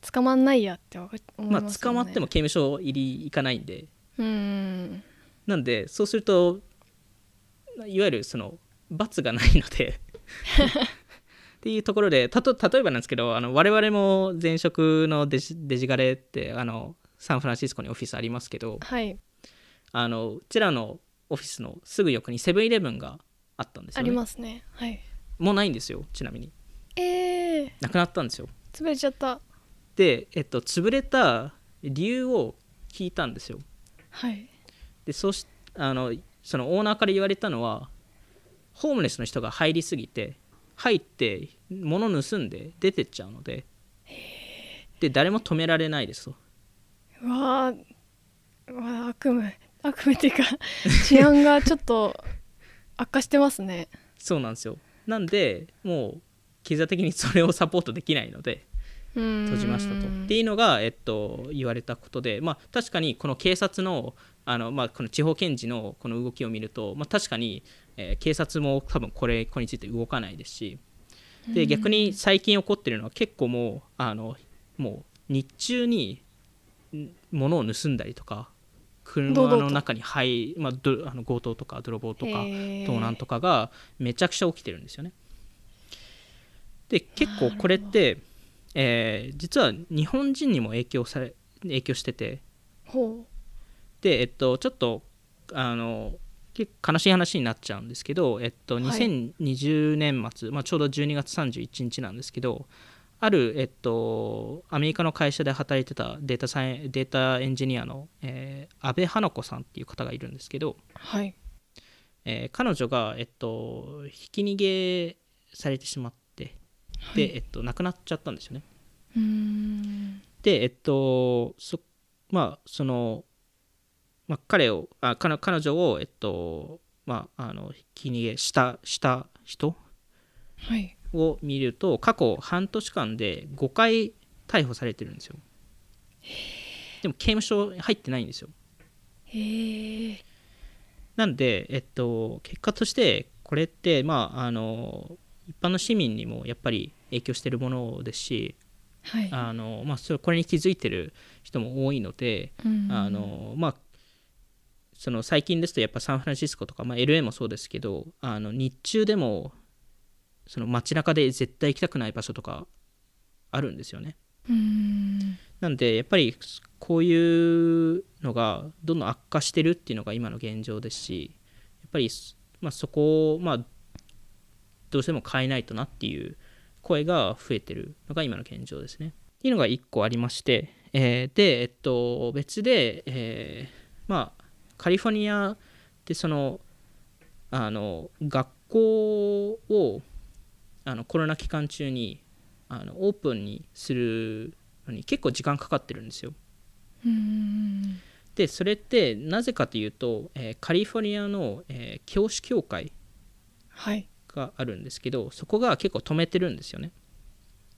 Speaker 1: 捕まんないやって思いますよね、
Speaker 2: まあ、捕まっても刑務所入り行かないんで。
Speaker 1: うん。
Speaker 2: なんでそうするといわゆるその罰がないのでっていうところでたと例えばなんですけどあの我々も前職のデジデジガレってあのサンフランシスコにオフィスありますけど
Speaker 1: はい。
Speaker 2: あのうちらのオフィスのすぐ横にセブンイレブンがあったんですよ、ね、
Speaker 1: ありますね。はい。
Speaker 2: もうないんですよちなみに。
Speaker 1: えー、
Speaker 2: なくなったんですよ。
Speaker 1: 潰れちゃった。
Speaker 2: で、えっと、潰れた理由を聞いたんですよ。
Speaker 1: はい。
Speaker 2: でそうしあのそのオーナーから言われたのはホームレスの人が入りすぎて入って物盗んで出てっちゃうのでで誰も止められないですと。
Speaker 1: うわーうわー悪夢悪夢っていうか 治安がちょっと悪化してますね。
Speaker 2: そうなんですよ。なんでもう経済的にそれをサポートできないので
Speaker 1: 閉
Speaker 2: 閉じましたと。っていうのが、えっと、言われたことで、まあ、確かにこの警察のあの、まあ、この地方検事のこの動きを見ると、まあ、確かに、えー警察も多分これこれについて動かないですしで逆に最近起こってるのは結構もうあのもう日中にん物を盗んだりとか車の中に入まあ、どあの強盗とか泥棒とか盗難とかがめちゃくちゃ起きてるんですよね。で結構これって、えー実は日本人にも影響され影響してて。
Speaker 1: ほ
Speaker 2: でえっとちょっとあの悲しい話になっちゃうんですけど、えっと、
Speaker 1: はい。
Speaker 2: 2020年末、まあ、ちょうど12月31日なんですけどある、えっと、アメリカの会社で働いてたデータサイエデータエンジニアの、えー、安倍花子さんっていう方がいるんですけど、
Speaker 1: うはい。
Speaker 2: えー彼女が、えっと、ひき逃げされてしまってで、えっと、亡くなっちゃったんですよね。
Speaker 1: うーん。
Speaker 2: でえっとそまあその、まあ、彼をあ彼彼女を、えっとまあ、あの気に入れしたした人
Speaker 1: はい。
Speaker 2: を見ると過去半年間で5回逮捕されてるんですよ。でも刑務所入ってないんですよ。
Speaker 1: へえ
Speaker 2: なんで、えっと、結果としてこれってまああの一般の市民にもやっぱり影響してるものですし
Speaker 1: はい。
Speaker 2: あの、まあ、それこれに気づいてる人も多いので、
Speaker 1: うん。
Speaker 2: あのまあその最近ですとやっぱサンフランシスコとか、まあ、LA もそうですけどあの日中でもその街中で絶対行きたくない場所とかあるんですよね。
Speaker 1: うん
Speaker 2: なんでやっぱりこういうのがどんどん悪化してるっていうのが今の現状ですしやっぱり、まあ、そこを、まあ、どうしても変えないとなっていう声が増えてるのが今の現状ですね。っていうのが1個ありまして、えーで、えっと、別で、えーまあカリフォルニアってそのあの学校をあのコロナ期間中にあのオープンにするのに結構時間かかってるんですよ。
Speaker 1: うん。
Speaker 2: でそれってなぜかというと、えーカリフォルニアの、えー教師協会
Speaker 1: はい。
Speaker 2: があるんですけどそこが結構止めてるんですよね。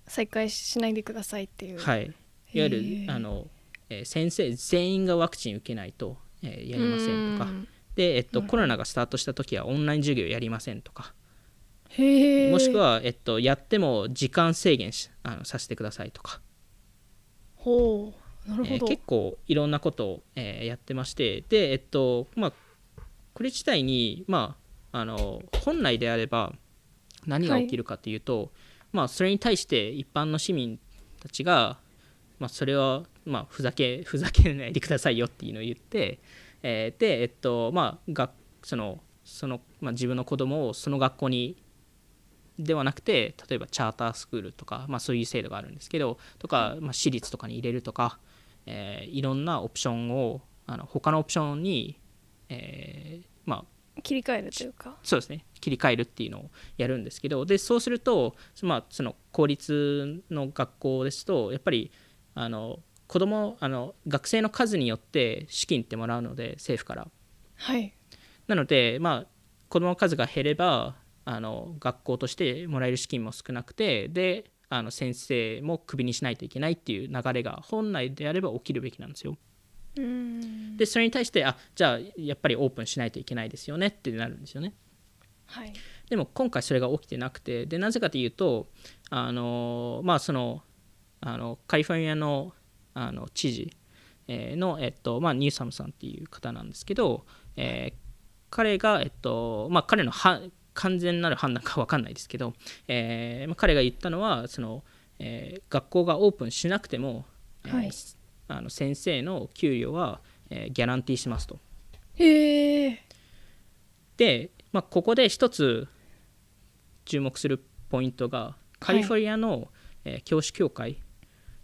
Speaker 1: 再開しないでくださいっていう。
Speaker 2: はい、いわゆるあの、えー先生全員がワクチン受けないと、えーやりませんとか。
Speaker 1: うん。
Speaker 2: で、えっと、コロナがスタートした時はオンライン授業やりませんとか。もしくは、えっと、やっても時間制限しあのさせてくださいとか。
Speaker 1: ほう。なる
Speaker 2: えー
Speaker 1: ほど、
Speaker 2: 結構いろんなことを、えーやってまして。でえっとまあこれ自体にまああの本来であれば何が起きるかというと、まあそれに対して一般の市民たちが、まあ、それは、まあ、ふざけ ふざけないでくださいよっていうのを言って、えーでえっとまあがそのその、まあ、自分の子供をその学校にではなくて例えばチャータースクールとか、まあ、そういう制度があるんですけどとか、まあ、私立とかに入れるとか、えーいろんなオプションをあの他のオプションに、えーまあ、
Speaker 1: 切り替えるというか？
Speaker 2: そうですね。切り替えるっていうのをやるんですけどでそうすると、まあ、その公立の学校ですとやっぱりあの子供あの学生の数によって資金ってもらうので政府から
Speaker 1: はい
Speaker 2: なので、まあ、子供の数が減ればあの学校としてもらえる資金も少なくてであの先生もクビにしないといけないっていう流れが本来であれば起きるべきなんですよ。
Speaker 1: うん
Speaker 2: でそれに対してあじゃあやっぱりオープンしないといけないですよねってなるんですよね。
Speaker 1: はい
Speaker 2: でも今回それが起きてなくてでなぜかというとあのまあそのあのカリフォルニアのあの知事えーの、えっとまあ、ニューサムさんっていう方なんですけど、えー彼が、えっとまあ、彼のは完全なる判断か分かんないですけど、えーまあ、彼が言ったのはその、えー学校がオープンしなくても、えー
Speaker 1: はい
Speaker 2: あの先生の給与は、えーギャランティーしますと。
Speaker 1: へえ
Speaker 2: で、まあ、ここで一つ注目するポイントがカリフォルニアの、えー教師協会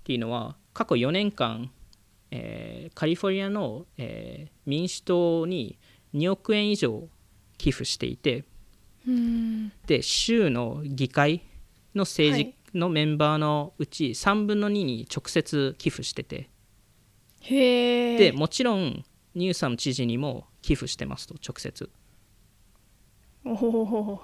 Speaker 2: っていうのは過去4年間、えーカリフォルニアの、えー民主党に2億円以上寄付していて
Speaker 1: うん。
Speaker 2: で州の議会の政治のメンバーのうち3分の2に直接寄付してて。
Speaker 1: へえ
Speaker 2: でもちろんニューサム知事にも寄付してますと直接。
Speaker 1: おお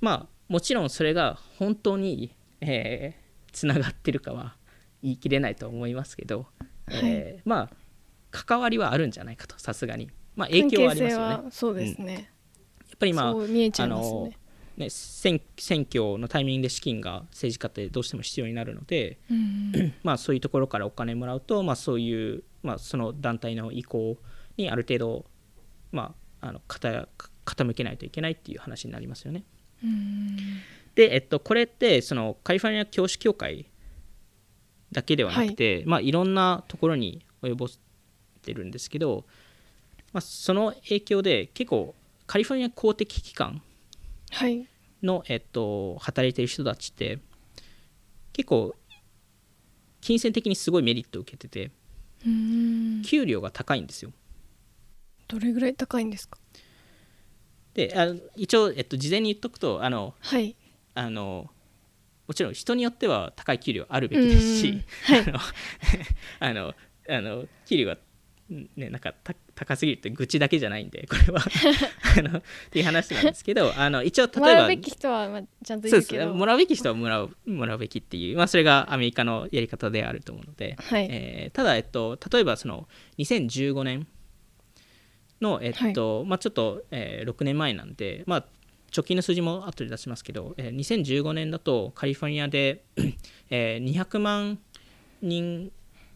Speaker 2: まあもちろんそれが本当にえーつながってるかは言い切れないと思いますけど、えーまあ関わりはあるんじゃないかとさすがに。まあ影響はありますよね。
Speaker 1: そうですね、
Speaker 2: ぱりまあ
Speaker 1: そう見えちゃいます
Speaker 2: あの
Speaker 1: ね
Speaker 2: ね選選挙のタイミングで資金が政治家ってどうしても必要になるので、
Speaker 1: うん。
Speaker 2: まあ、そういうところからお金もらうと、まあ、そういう、まあ、その団体の意向にある程度、まあ、あの傾傾けないといけないっていう話になりますよね。
Speaker 1: うん
Speaker 2: で、えっと、これってそのカリフォルニア教師協会だけではなくて、い。まあ、いろんなところに及ぼってるんですけど、まあ、その影響で結構カリフォルニア公的機関
Speaker 1: はい。
Speaker 2: の、えっと、働いてる人たちって結構金銭的にすごいメリットを受けてて
Speaker 1: うん。
Speaker 2: 給料が高いんですよ。
Speaker 1: どれぐらい高いんですか？
Speaker 2: であ一応、えっと、事前に言っとくとあの
Speaker 1: はい
Speaker 2: あのもちろん人によっては高い給料あるべきですし、
Speaker 1: うんはい。
Speaker 2: あの あの給料がね、なんか高すぎるって愚痴だけじゃないんでこれは。あのっていう話なんですけどあの一応例えばも
Speaker 1: らうべき人はまあちゃんと言うけど。
Speaker 2: もらうべき人はもらうもらうべきっていう、まあ、それがアメリカのやり方であると思うので、
Speaker 1: はい。
Speaker 2: えー、ただ、えっと、例えばその2015年の、えっと、はい、まあ、ちょっと、えー、6年前なんで、まあ、直近の数字も後で出しますけど、えー、2015年だとカリフォルニアで、えー、200万人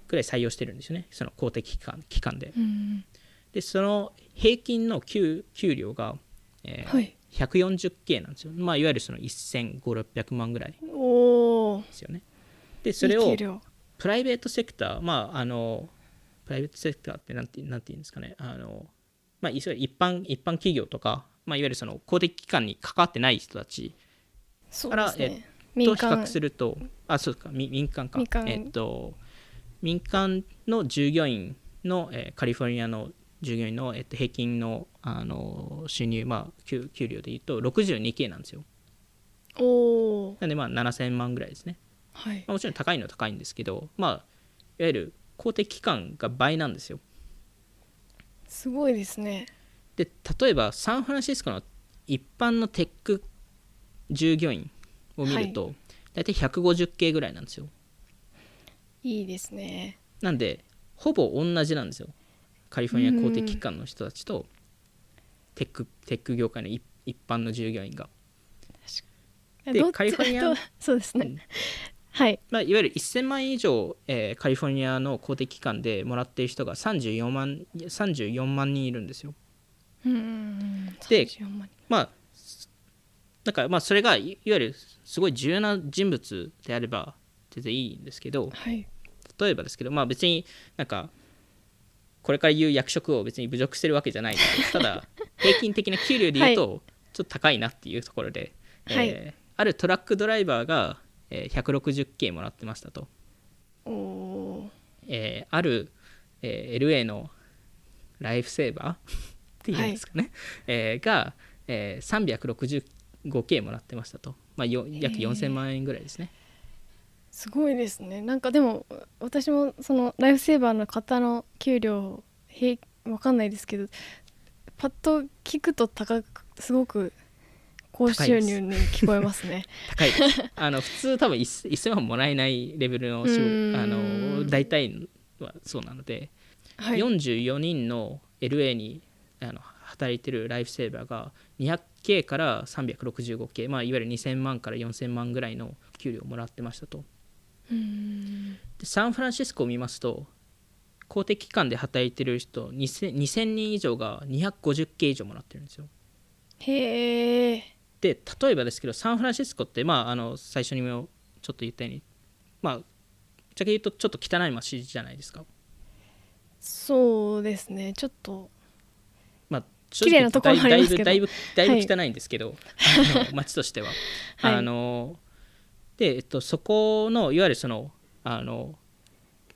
Speaker 2: くらい採用してるんですよね。その公的機関機関で。
Speaker 1: うん、
Speaker 2: でその平均の給給料が、えーはい、140K なんですよ、まあ、いわゆるその1500600万ぐらいですよね。でそれをプライベートセクターまああのプライベートセクターって何てなんて言うんですかね。あの、まあ、一般一般企業とか、まあ、いわゆるその公的機関に関わってない人たちから、ね、えっと比較するとあそうか民間かえっと民間の従業員の、えー、カリフォルニアの従業員の、えっと、平均のあの収入、まあ、給給料でいうと 62K なんですよ。
Speaker 1: お
Speaker 2: なんでまあ7000万ぐらいですね。
Speaker 1: はい
Speaker 2: まあ、もちろん高いのは高いんですけど、まあ、いわゆる公的機関が倍なんですよ。
Speaker 1: すごいですね。
Speaker 2: で例えばサンフランシスコの一般のテック従業員を見ると、はい、大体 150K ぐらいなんですよ。
Speaker 1: いいですね。
Speaker 2: なんでほぼ同じなんですよ。カリフォルニア公的機関の人たちとテックテック業界の一般の従業員が。
Speaker 1: でカリフォルニアそうですね、うん、はい。
Speaker 2: まあ、いわゆる1000万以上、えー、カリフォルニアの公的機関でもらっている人が34万 ,34 万人いるんですよ。
Speaker 1: うん
Speaker 2: でまあなんかまあそれがいわゆるすごい重要な人物であれば全然いいんですけど、
Speaker 1: はい、
Speaker 2: 例えばですけどまあ別になんかこれから言う役職を別に侮辱してるわけじゃない。の でただ平均的な給料で言うとちょっと高いなっていうところで、
Speaker 1: はい、
Speaker 2: えー、あるトラックドライバーが、えー、160K もらってましたと。
Speaker 1: お
Speaker 2: えー、ある、えー、LA のライフセーバーっていうんですかね、はい、えー、が、えー、365K もらってましたと、まあ、約4000万円ぐらいですね。
Speaker 1: すごいですね。なんかでも私もそのライフセーバーの方の給料平わかんないですけどパッと聞くと高くすごく高収入に聞こえますね。
Speaker 2: 高いあの普通多分1000万もらえないレベルの あの大体はそうなので、はい、44人の LA にあの働いてるライフセーバーが 200K から 365K、まあ、いわゆる2000万から4000万ぐらいの給料をもらってましたと。でサンフランシスコを見ますと公的機関で働いてる人 2000, 2000人以上が250件以上もらってるんですよ。
Speaker 1: へえ。
Speaker 2: で例えばですけどサンフランシスコって、まあ、あの最初にもちょっと言ったようにまあぶっちゃけ言うとちょっと汚い街じゃないですか。
Speaker 1: そうですねちょっと。
Speaker 2: まあ
Speaker 1: 綺麗なところだい
Speaker 2: ぶだいぶだいぶ汚いんですけど、はい、街としては。はい、あので、えっと、そこのいわゆるそのあの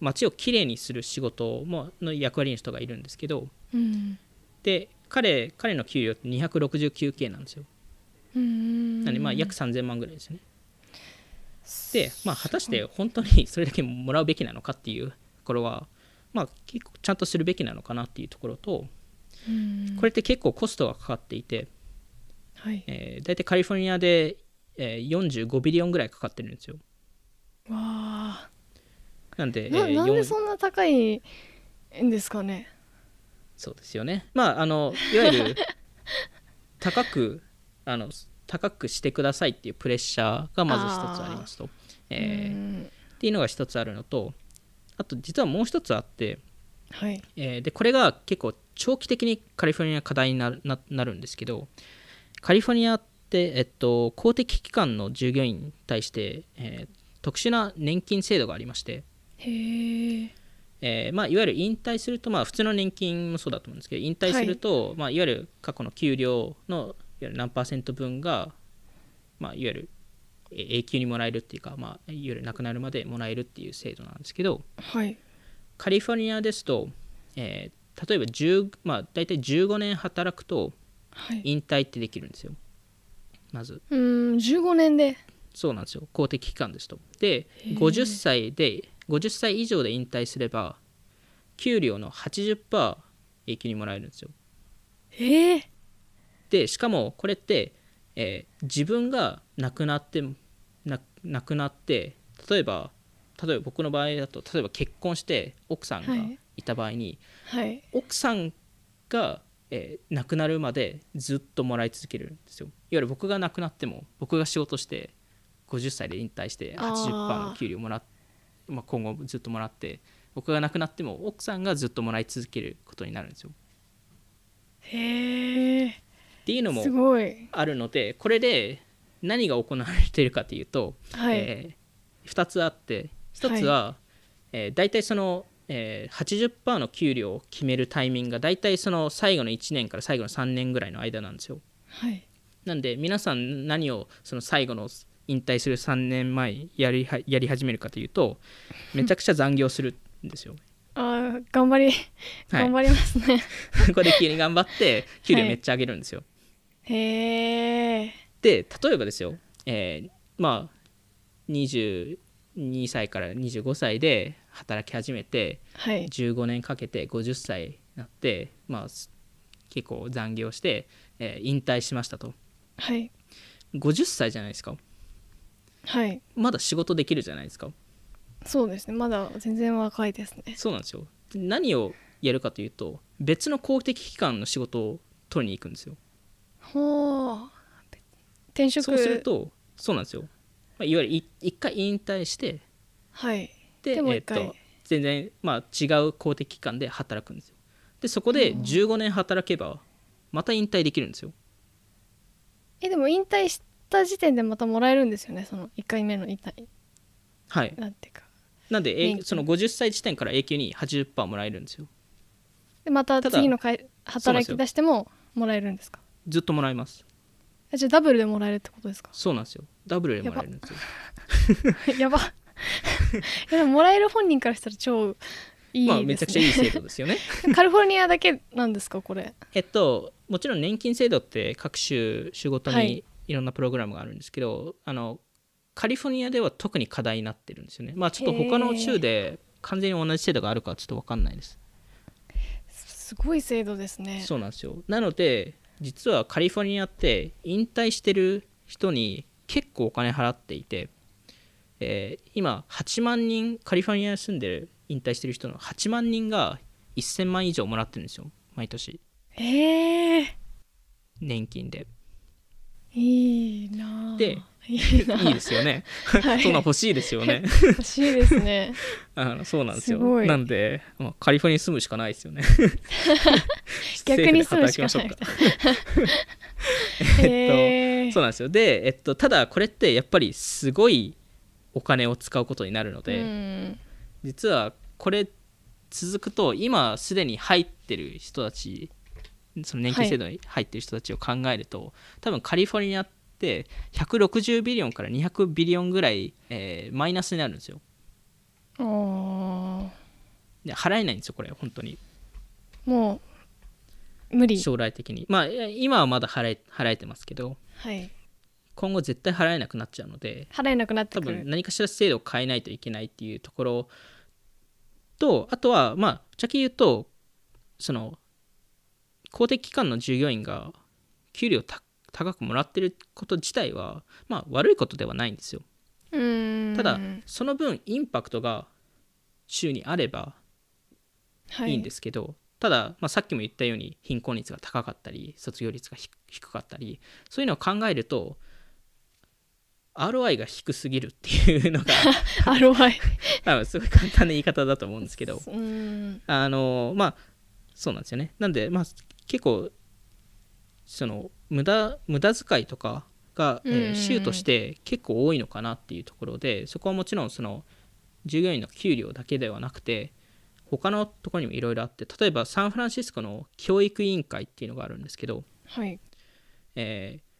Speaker 2: 街をきれいにする仕事もの役割の人がいるんですけど、
Speaker 1: うん、
Speaker 2: で彼彼の給料って269 k なんですよ。
Speaker 1: なん
Speaker 2: でまあ約3000万ぐらいですね。で、まあ、果たして本当にそれだけもらうべきなのかっていうところは、まあ、結構ちゃんとするべきなのかなっていうところと、これって結構コストがかかっていて、
Speaker 1: はい
Speaker 2: えー、大体カリフォルニアでえー、45ビリオンぐらいかかってるんですよ。
Speaker 1: わあ。
Speaker 2: なんで、
Speaker 1: なえー、なんでそんな高いんですかね？
Speaker 2: そうですよね。まああのいわゆる 高くあの高くしてくださいっていうプレッシャーがまず一つありますと。えー、っていうのが一つあるのとあと実はもう一つあって、
Speaker 1: はい
Speaker 2: えー、でこれが結構長期的にカリフォルニア課題にななるんですけどカリフォルニア、えっと、公的機関の従業員に対して、えー、特殊な年金制度がありまして
Speaker 1: へ
Speaker 2: えーまあ、いわゆる引退すると、まあ、普通の年金もそうだと思うんですけど引退すると、はい。まあ、いわゆる過去の給料のいわゆる何パーセント分が、まあ、いわゆる永久にもらえるっていうか、まあ、いわゆる亡くなるまでもらえるっていう制度なんですけど、
Speaker 1: はい、
Speaker 2: カリフォルニアですと、えー、例えば10、まあ、大体15年働くと引退ってできるんですよ。はいまず。
Speaker 1: うん15年で。
Speaker 2: そうなんですよ。公的機関ですと。で50歳で50歳以上で引退すれば給料の80%永久にもらえるんですよ。
Speaker 1: ええ
Speaker 2: でしかもこれって、えー自分が亡くなってな亡くなって例えば例えば僕の場合だと例えば結婚して奥さんが
Speaker 1: はい
Speaker 2: いた場合に、
Speaker 1: はい。
Speaker 2: 奥さんが、えー亡くなるまでずっともらい続けるんですよ。いわゆる僕が亡くなっても僕が仕事して50歳で引退して
Speaker 1: あー。
Speaker 2: 80%の給料もらっ、まあ、今後ずっともらって僕が亡くなっても奥さんがずっともらい続けることになるんですよ。
Speaker 1: へえ
Speaker 2: っていうのも
Speaker 1: すごい。
Speaker 2: あるのでこれで何が行われているかというと、
Speaker 1: はい、
Speaker 2: え2つあって1つは、えー大体その、えー80%の給料を決めるタイミングが大体その最後の1年から最後の3年ぐらいの間なんですよ。
Speaker 1: はい。
Speaker 2: なんで皆さん何をその最後の引退する3年前やりはやり始めるかというとめちゃくちゃ残業するんですよ。
Speaker 1: あー頑張り
Speaker 2: はい。
Speaker 1: 頑張りますね、
Speaker 2: ここで急に頑張って給料めっちゃ上げるんですよ、
Speaker 1: へえ
Speaker 2: で例えばですよ、えーまあ22歳から25歳で働き始めて
Speaker 1: はい。
Speaker 2: 15年かけて50歳になって、まあ、す結構残業して、えー引退しましたと。
Speaker 1: はい。
Speaker 2: 50歳じゃないですか。
Speaker 1: はい。
Speaker 2: まだ仕事できるじゃないですか。
Speaker 1: そうですね。まだ全然若いですね。
Speaker 2: そうなんですよ。で何をやるかというと別の公的機関の仕事を取りに行くんですよ。
Speaker 1: ほう転職。
Speaker 2: そうするとそうなんですよ、まあ、いわゆるい一回引退して
Speaker 1: はい
Speaker 2: でえーっと全然、まあ、違う公的機関で働くんですよ。でそこで15年働けばまた引退できるんですよ。
Speaker 1: えでも引退した時点でまたもらえるんですよね？その1回目の引退。
Speaker 2: はい。
Speaker 1: なんていうか。
Speaker 2: なんでその50歳時点から永久に80%もらえるんですよ。
Speaker 1: でまた次の会働き出してももらえるんですか？
Speaker 2: ずっともらえます。
Speaker 1: あじゃあダブルでもらえるってことですか？
Speaker 2: そうなんですよ。ダブルでもらえるんですよ。
Speaker 1: やばでももらえる本人からしたら超いいです、ね。
Speaker 2: まあめちゃくちゃいい制度ですよね。
Speaker 1: カリフォルニアだけなんですかこれ？
Speaker 2: えっともちろん年金制度って各州州ごと
Speaker 1: はい。
Speaker 2: にいろんなプログラムがあるんですけど、あのカリフォルニアでは特に課題になってるんですよね。まあちょっと他の州で完全に同じ制度があるかはちょっと分かんないです。
Speaker 1: すごい制度ですね。
Speaker 2: そうなんですよ。なので実はカリフォルニアって引退してる人に結構お金払っていて、えー今8万人カリフォルニアに住んでる引退してる人の8万人が1000万以上もらってるんですよ毎年。
Speaker 1: ええ
Speaker 2: 年金で。
Speaker 1: いいなあ。
Speaker 2: で
Speaker 1: いい
Speaker 2: ですよね、
Speaker 1: はい。
Speaker 2: そんな欲しいですよね。
Speaker 1: 欲しいですね。
Speaker 2: あのそうなんですよ。なんで、まあ、カリフォルニアに住むしかないですよね。
Speaker 1: 逆に住むしか
Speaker 2: 政
Speaker 1: ない。
Speaker 2: 府で働きましょうか。
Speaker 1: へえ
Speaker 2: そうなんですよ。で、えっと、ただこれってやっぱりすごいお金を使うことになるので、
Speaker 1: うん。
Speaker 2: 実はこれ続くと今すでに入ってる人たちその年金制度に入ってる人たちを考えると、多分カリフォルニアって160ビリオンから200ビリオンぐらい、えーマイナスになるんですよ。で払えないんですよこれ本当に。
Speaker 1: もう無理。
Speaker 2: 将来的に。まあ今はまだ払え払えてますけど。
Speaker 1: はい
Speaker 2: 今後絶対払えなくなっちゃうので
Speaker 1: 払えなくなって
Speaker 2: 多
Speaker 1: くる。
Speaker 2: 分何かしら制度を変えないといけないっていうところとあとはまあぶっちゃけ言うとその公的機関の従業員が給料た高くもらってること自体はまあ悪いことではないんですよ。
Speaker 1: うん。
Speaker 2: ただその分インパクトが州にあれば
Speaker 1: はい。
Speaker 2: いんですけど、ただ、まあ、さっきも言ったように貧困率が高かったり卒業率が低低かったりそういうのを考えると ROI が低すぎるっていうのが
Speaker 1: ROI
Speaker 2: 多分すごい簡単な言い方だと思うんですけど。
Speaker 1: うん。
Speaker 2: あのまあそうなんですよね。なんでまあ結構その無駄無駄遣いとかが、えー州として結構多いのかなっていうところでそこはもちろんその従業員の給料だけではなくて他のところにもいろいろあって例えばサンフランシスコの教育委員会っていうのがあるんですけど、
Speaker 1: はい。
Speaker 2: えー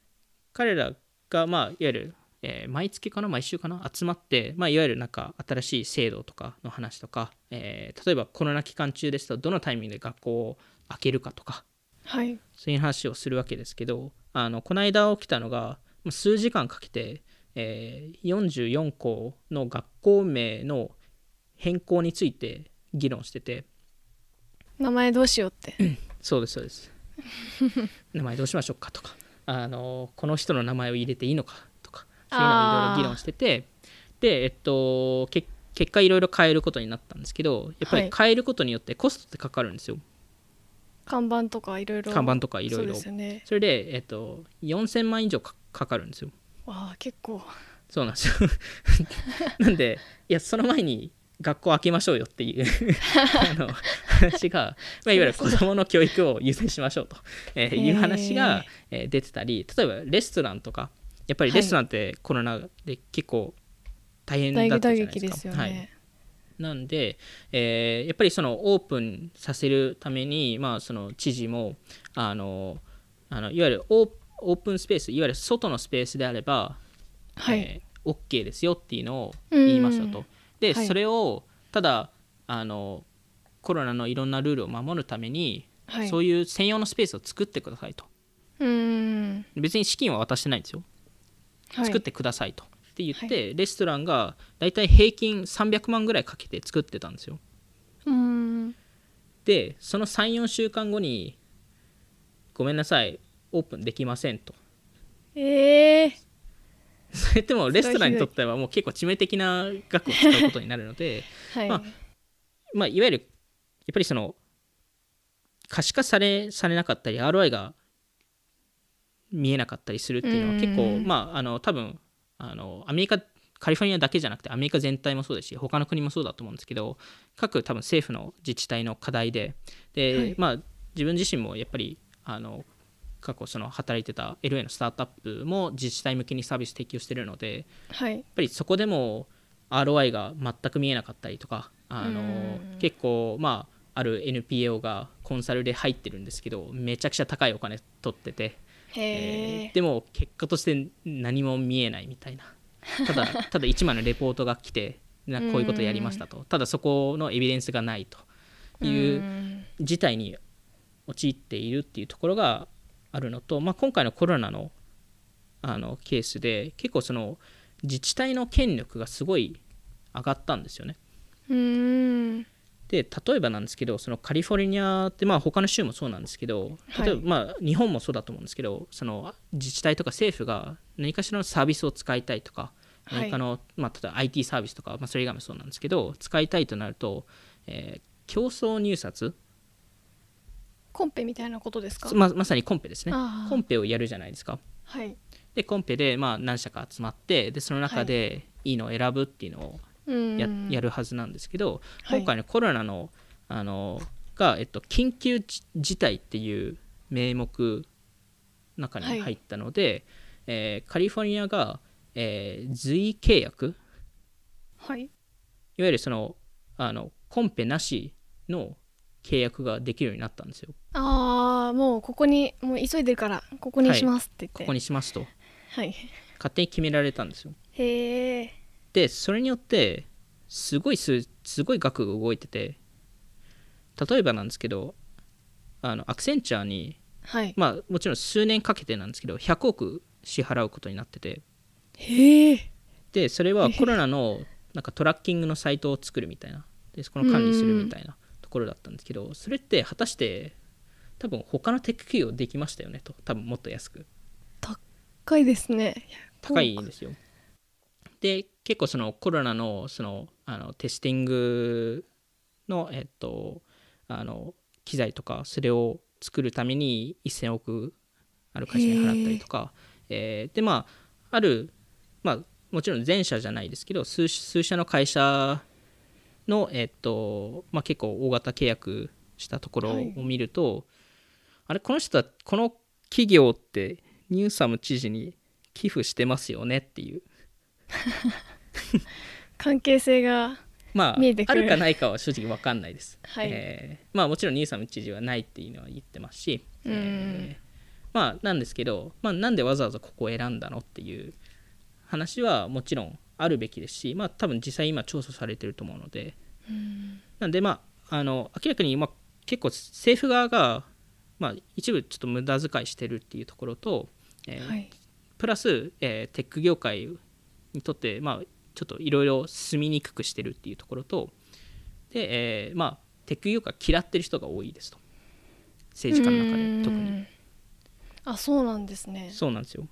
Speaker 2: 彼らが、まあ、いわゆる、えー毎月かな毎週かな集まって、まあ、いわゆるなんか新しい制度とかの話とか、えー例えばコロナ期間中ですとどのタイミングで学校を開けるかとか
Speaker 1: はい。
Speaker 2: そういう話をするわけですけどあのこの間起きたのがまあ数時間かけて、えー44校の学校名の変更について議論してて
Speaker 1: 名前どうしようって。
Speaker 2: そうですそうです。名前どうしましょうかとかあのこの人の名前を入れていいのかそういうのをいろいろ議論しててでえっとけ結果いろいろ変えることになったんですけどやっぱり変えることによってコストってかかるんですよ、
Speaker 1: 看板とかいろいろ。
Speaker 2: 看板とかいろいろ。
Speaker 1: そうですよね。
Speaker 2: それで、えっと、4000万以上かかかるんですよ。
Speaker 1: わあ結構。
Speaker 2: そうなんですよ。なんでいやその前に学校開けましょうよっていう あの話が、まあ、いわゆる子どもの教育を優先しましょうと、えーいう話が、えー出てたり例えばレストランとかやっぱりレストランってコロナで結構大変だったじゃない
Speaker 1: 撃です
Speaker 2: か。はい
Speaker 1: ね
Speaker 2: なんで、えーやっぱりそのオープンさせるために、まあ、その知事もあのあのいわゆるオープンスペースいわゆる外のスペースであれば、
Speaker 1: はい、
Speaker 2: えー OK ですよっていうのを言いましたと。で、
Speaker 1: はい
Speaker 2: それをただあのコロナのいろんなルールを守るために、
Speaker 1: はい
Speaker 2: そういう専用のスペースを作ってくださいと。
Speaker 1: うーん
Speaker 2: 別に資金は渡してないんですよ。
Speaker 1: はい。
Speaker 2: 作ってくださいと。って言って、レストランがだいたい平均300万ぐらいかけて作ってたんですよ。
Speaker 1: うーん。
Speaker 2: でその34週間後にごめんなさいオープンできませんと。
Speaker 1: ええ
Speaker 2: それってもうレストランにとってはもう結構致命的な額を使うことになるので
Speaker 1: はい、
Speaker 2: まあまあいわゆるやっぱりその可視化されされなかったり ROI が見えなかったりするっていうのは結構
Speaker 1: うん
Speaker 2: まああの多分あのアメリカカリフォルニアだけじゃなくてアメリカ全体もそうですし他の国もそうだと思うんですけど各多分政府の自治体の課題でで、
Speaker 1: はい。
Speaker 2: まあ自分自身もやっぱりあの過去その働いてた LA のスタートアップも自治体向けにサービス提供してるので
Speaker 1: はい。
Speaker 2: やっぱりそこでも ROI が全く見えなかったりとかあの
Speaker 1: うん。
Speaker 2: 結構まあある NPO がコンサルで入ってるんですけどめちゃくちゃ高いお金取ってて、
Speaker 1: へえ
Speaker 2: えー。でも結果として何も見えないみたいな。ただ ただ1枚のレポートが来てなこういうことやりましたと。ただそこのエビデンスがないという
Speaker 1: うん。
Speaker 2: 事態に陥っているっていうところがあるのと、まあ、今回のコロナのあのケースで結構その自治体の権力がすごい上がったんですよね。で例えばなんですけどそのカリフォルニアってまあ他の州もそうなんですけど
Speaker 1: はい。
Speaker 2: 例えばまあ日本もそうだと思うんですけどその自治体とか政府が何かしらのサービスを使いたいとか
Speaker 1: はい。
Speaker 2: 何かの、まあ、例えば IT サービスとか、まあ、それ以外もそうなんですけど使いたいとなると、えー競争入札？
Speaker 1: コンペみたいなことですか？
Speaker 2: ままさにコンペですね。コンペをやるじゃないですか。
Speaker 1: はい。
Speaker 2: でコンペでまあ何社か集まってでその中でい。いのを選ぶっていうのを
Speaker 1: うん
Speaker 2: や,、やるはずなんですけど
Speaker 1: はい。
Speaker 2: 今回のコロナのあのが、えっと、緊急事事態っていう名目の中に入ったので、えーカリフォルニアが、えー随意契約？
Speaker 1: はい。
Speaker 2: いわゆるそのあのコンペなしの契約ができるようになったんですよ。
Speaker 1: ああもうここにもう急いでるからここにしますって言って。
Speaker 2: ここにしますと。
Speaker 1: はい。
Speaker 2: 勝手に決められたんですよ。
Speaker 1: へえ
Speaker 2: でそれによってすごいすすごい額が動いてて例えばなんですけどあのアクセンチャーに
Speaker 1: はい。
Speaker 2: まあもちろん数年かけてなんですけど100億支払うことになってて。でそれはコロナのなんかトラッキングのサイトを作るみたいな。でそこの管理するみたいなところだったんですけどそれって果たして多分他のテック企業できましたよねと。多分もっと安く。
Speaker 1: 高いですね。
Speaker 2: 高いんですよ。で結構そのコロナのそのあのテスティングの,、えっと、あの機材とかそれを作るために1000億ある会社に払ったりとか、えーでまあある、まあ、もちろん全社じゃないですけど数数社の会社の、えっとまあ、結構大型契約したところを見ると、あれこの人はこの企業ってニューサム知事に寄付してますよねっていう
Speaker 1: 関係性が
Speaker 2: まあ
Speaker 1: 見えてくる。
Speaker 2: あるかないかは正直分かんないです、
Speaker 1: はい。
Speaker 2: えーまあもちろんニューサム知事はないっていうのは言ってますし、
Speaker 1: うん。
Speaker 2: えーまあなんですけど、まあ、なんでわざわざここを選んだのっていう話はもちろんあるべきですしまあ多分実際今調査されてると思うので。なんでまああの明らかに、まあ、結構政府側が、まあ、一部ちょっと無駄遣いしてるっていうところと、えー
Speaker 1: はい。
Speaker 2: プラス、えーテック業界にとって、まあ、ちょっといろいろ住みにくくしてるっていうところとで、えーまあ、テック業界嫌ってる人が多いですと。政治家の中で特に。
Speaker 1: あそうなんですね。
Speaker 2: そうなんですよ。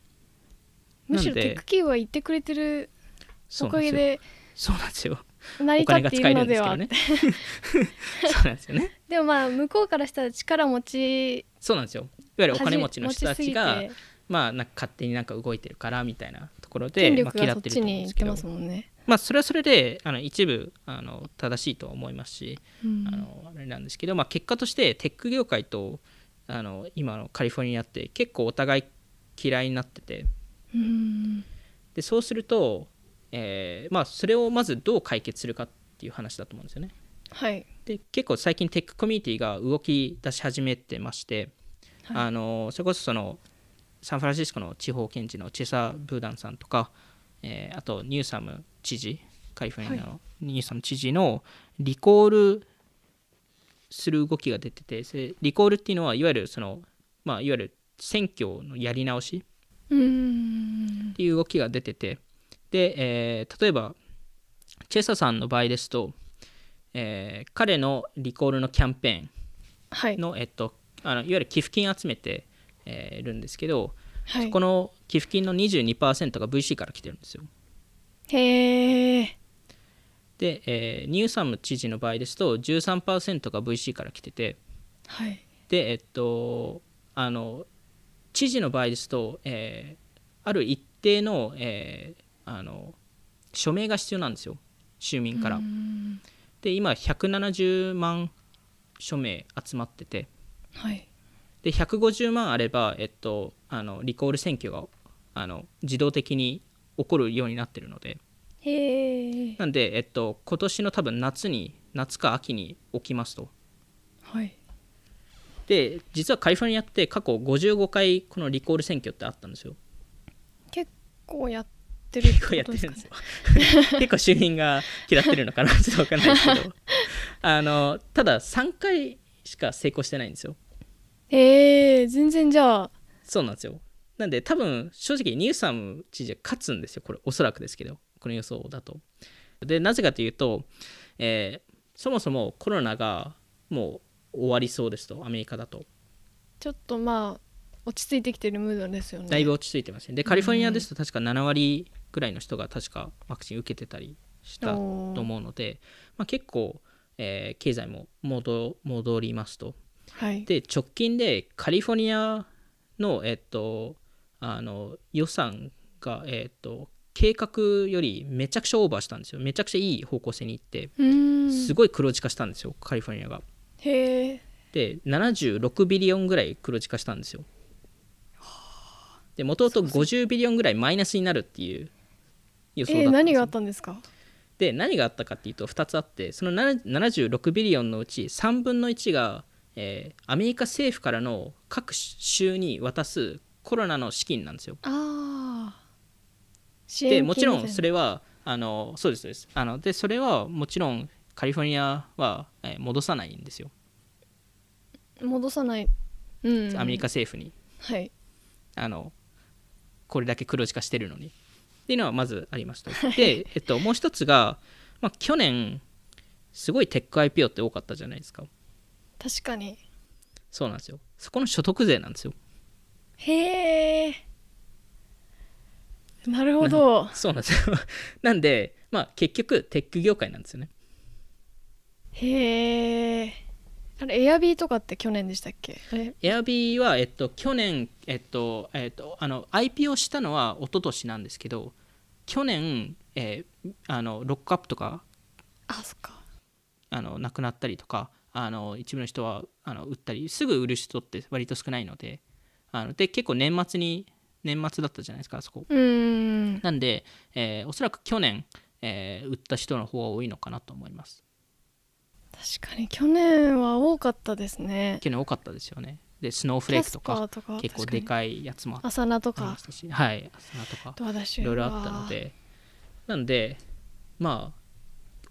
Speaker 1: むしろテック企業は言ってくれてるおかげで
Speaker 2: そうなんですよ。
Speaker 1: 成り立っているのでは
Speaker 2: ね。そうなんですよね。
Speaker 1: でもまあ向こうからしたら力持ち
Speaker 2: そうなんですよ。いわゆるお金持ちの人たちがまあなんか勝手になんか動いてるからみたいなところで
Speaker 1: 権力がそっちに行ってますもんね。
Speaker 2: まあそれはそれであの一部あの正しいとは思いますし、うん、あのあれなんですけど、まあ、結果としてテック業界とあの今のカリフォルニアって結構お互い嫌いになってて、
Speaker 1: うん、
Speaker 2: でそうすると、えーまあ、それをまずどう解決するかっていう話だと思うんですよね。
Speaker 1: はい、
Speaker 2: で結構最近テックコミュニティが動き出し始めてまして、はい、あのそれこそそのサンフランシスコの地方検事のチェサ・ブーダンさんとか、えー、あとニューサム知事カリフォルニアのニューサム知事のリコールする動きが出ててリコールっていうのはいわゆるその、まあ、いわゆる選挙のやり直しっていう動きが出ててで、えー、例えばチェサさんの場合ですと、えー、彼のリコールのキャンペーンの、はい。えっと、あのいわゆる寄付金集めて、えー、るんですけど、はい、そこの寄付金の22%が VC から来てるんですよ。
Speaker 1: へえ。
Speaker 2: で、えー、ニューサム知事の場合ですと13%が VC から来てて、
Speaker 1: はい、
Speaker 2: でえっとあの知事の場合ですと、えー、ある一定の,、えー、あの署名が必要なんですよ州民から。で今170万署名集まってて、
Speaker 1: はい、
Speaker 2: で150万あれば、えっと、あのリコール選挙があの自動的に起こるようになってるので。
Speaker 1: へ
Speaker 2: なんで、えっと、今年の多分夏に夏か秋に起きますと。
Speaker 1: はい。
Speaker 2: で実はカリフォルニアって過去55回このリコール選挙ってあったんですよ。
Speaker 1: 結構やってる、
Speaker 2: 結構やってるんですよ。結構衆民が嫌ってるのかなちょっと分かんないですけど。あのただ3回しか成功してないんですよ
Speaker 1: へえ全然じゃあ。
Speaker 2: そうなんですよ。なんで多分正直ニューサム知事は勝つんですよこれ。おそらくですけど。この予想だと。でなぜかというと、えー、そもそもコロナがもう終わりそうですと。アメリカだと。
Speaker 1: ちょっとまあ落ち着いてきてるムードですよね。
Speaker 2: だいぶ落ち着いてますね。でカリフォルニアですと確か7割ぐらいの人が確かワクチン受けてたりしたと思うので、まあ、結構、えー、経済も戻戻りますと、
Speaker 1: はい、
Speaker 2: で直近でカリフォルニアの、えっと、あの予算が、えっと、計画よりめちゃくちゃオーバーしたんですよ。めちゃくちゃいい方向性に行ってすごい黒字化したんですよカリフォルニアが。
Speaker 1: へえ
Speaker 2: で76 billion ぐらい黒字化したんですよ。でもともと50 billion ぐらいマイナスになるっていう
Speaker 1: 予想だったんですよ、えー、何があったんですか？
Speaker 2: で何があったかっていうと2つあってその76 billion のうち3分の1が、えー、アメリカ政府からの各州に渡すコロナの資金なんですよ。でもちろんそれはあのそうですそうです。あのでそれはもちろんカリフォルニアは、えー、戻さないんですよ。
Speaker 1: 戻さない、うん、
Speaker 2: アメリカ政府に。
Speaker 1: はい。
Speaker 2: あのこれだけ黒字化してるのに。っていうのはまずありましたで、えっと、もう一つが、まあ、去年すごいテック IPO って多かったじゃないですか
Speaker 1: 確かに。
Speaker 2: そうなんですよ。そこの所得税なんですよ。
Speaker 1: へえ。なるほど。
Speaker 2: そうなんですよ。なんでまあ結局テック業界なんですよね。
Speaker 1: へえ。あれエアビーとかって去年でしたっけ？
Speaker 2: エアビーは、えっと、去年、えっとえっと、あの IPO したのは一昨年なんですけど去年、えー、あのロックアップとか
Speaker 1: あそっか。
Speaker 2: あの亡くなったりとかあの一部の人はあの売ったりすぐ売る人って割と少ないのであので結構年末に年末だったじゃないですかそこ。なんで、えー、おそらく去年、えー、売った人の方が多いのかなと思います。
Speaker 1: 確かに去年は多かったですね。
Speaker 2: 去年多かったですよね。でスノーフレークとか結構でかいやつもあ
Speaker 1: ったナとか
Speaker 2: はいアサナとかいろいろあったので。なんでまあ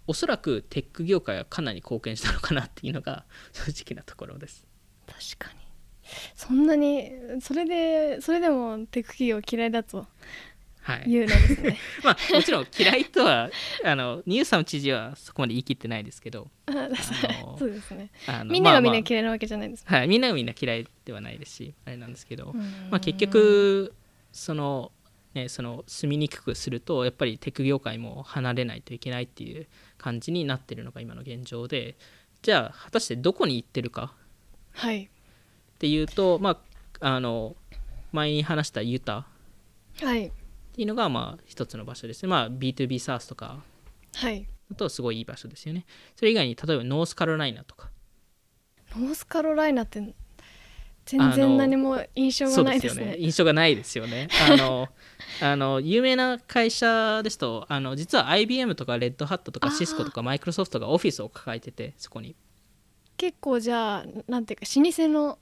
Speaker 2: おそらくテック業界はかなり貢献したのかなっていうのが 正直なところです。
Speaker 1: 確かに。そんなにそれでそれでもテック企業嫌いだと
Speaker 2: はい、
Speaker 1: 言うのですね。
Speaker 2: まあもちろん嫌いとは あのニューサム知事はそこまで言い切ってないですけど
Speaker 1: そうですね。みんながみん
Speaker 2: まあまあ
Speaker 1: な嫌いなわけじゃないです
Speaker 2: はい、みんながみんな嫌いではないですしあれなんですけど、
Speaker 1: うん
Speaker 2: まあ、結局その,、ね、その住みにくくするとやっぱりテック業界も離れないといけないっていう感じになってるのが今の現状でじゃあ果たしてどこに行ってるか
Speaker 1: はい。
Speaker 2: っていうと、まあ、あの前に話したユタ
Speaker 1: はい。
Speaker 2: っていうのがまあ一つの場所ですね、まあ、B2B SaaS とか
Speaker 1: はい。
Speaker 2: だとすごいいい場所ですよね。それ以外に例えばノースカロライナとか。
Speaker 1: ノースカロライナって全然何も印象がないですね。
Speaker 2: そうよね。印象がないですよね。あの あの有名な会社ですとあの実は IBM とかレッドハットとかシスコとかマイクロソフトがオフィスを抱えててそこに。
Speaker 1: 結構じゃあなんていうか老舗の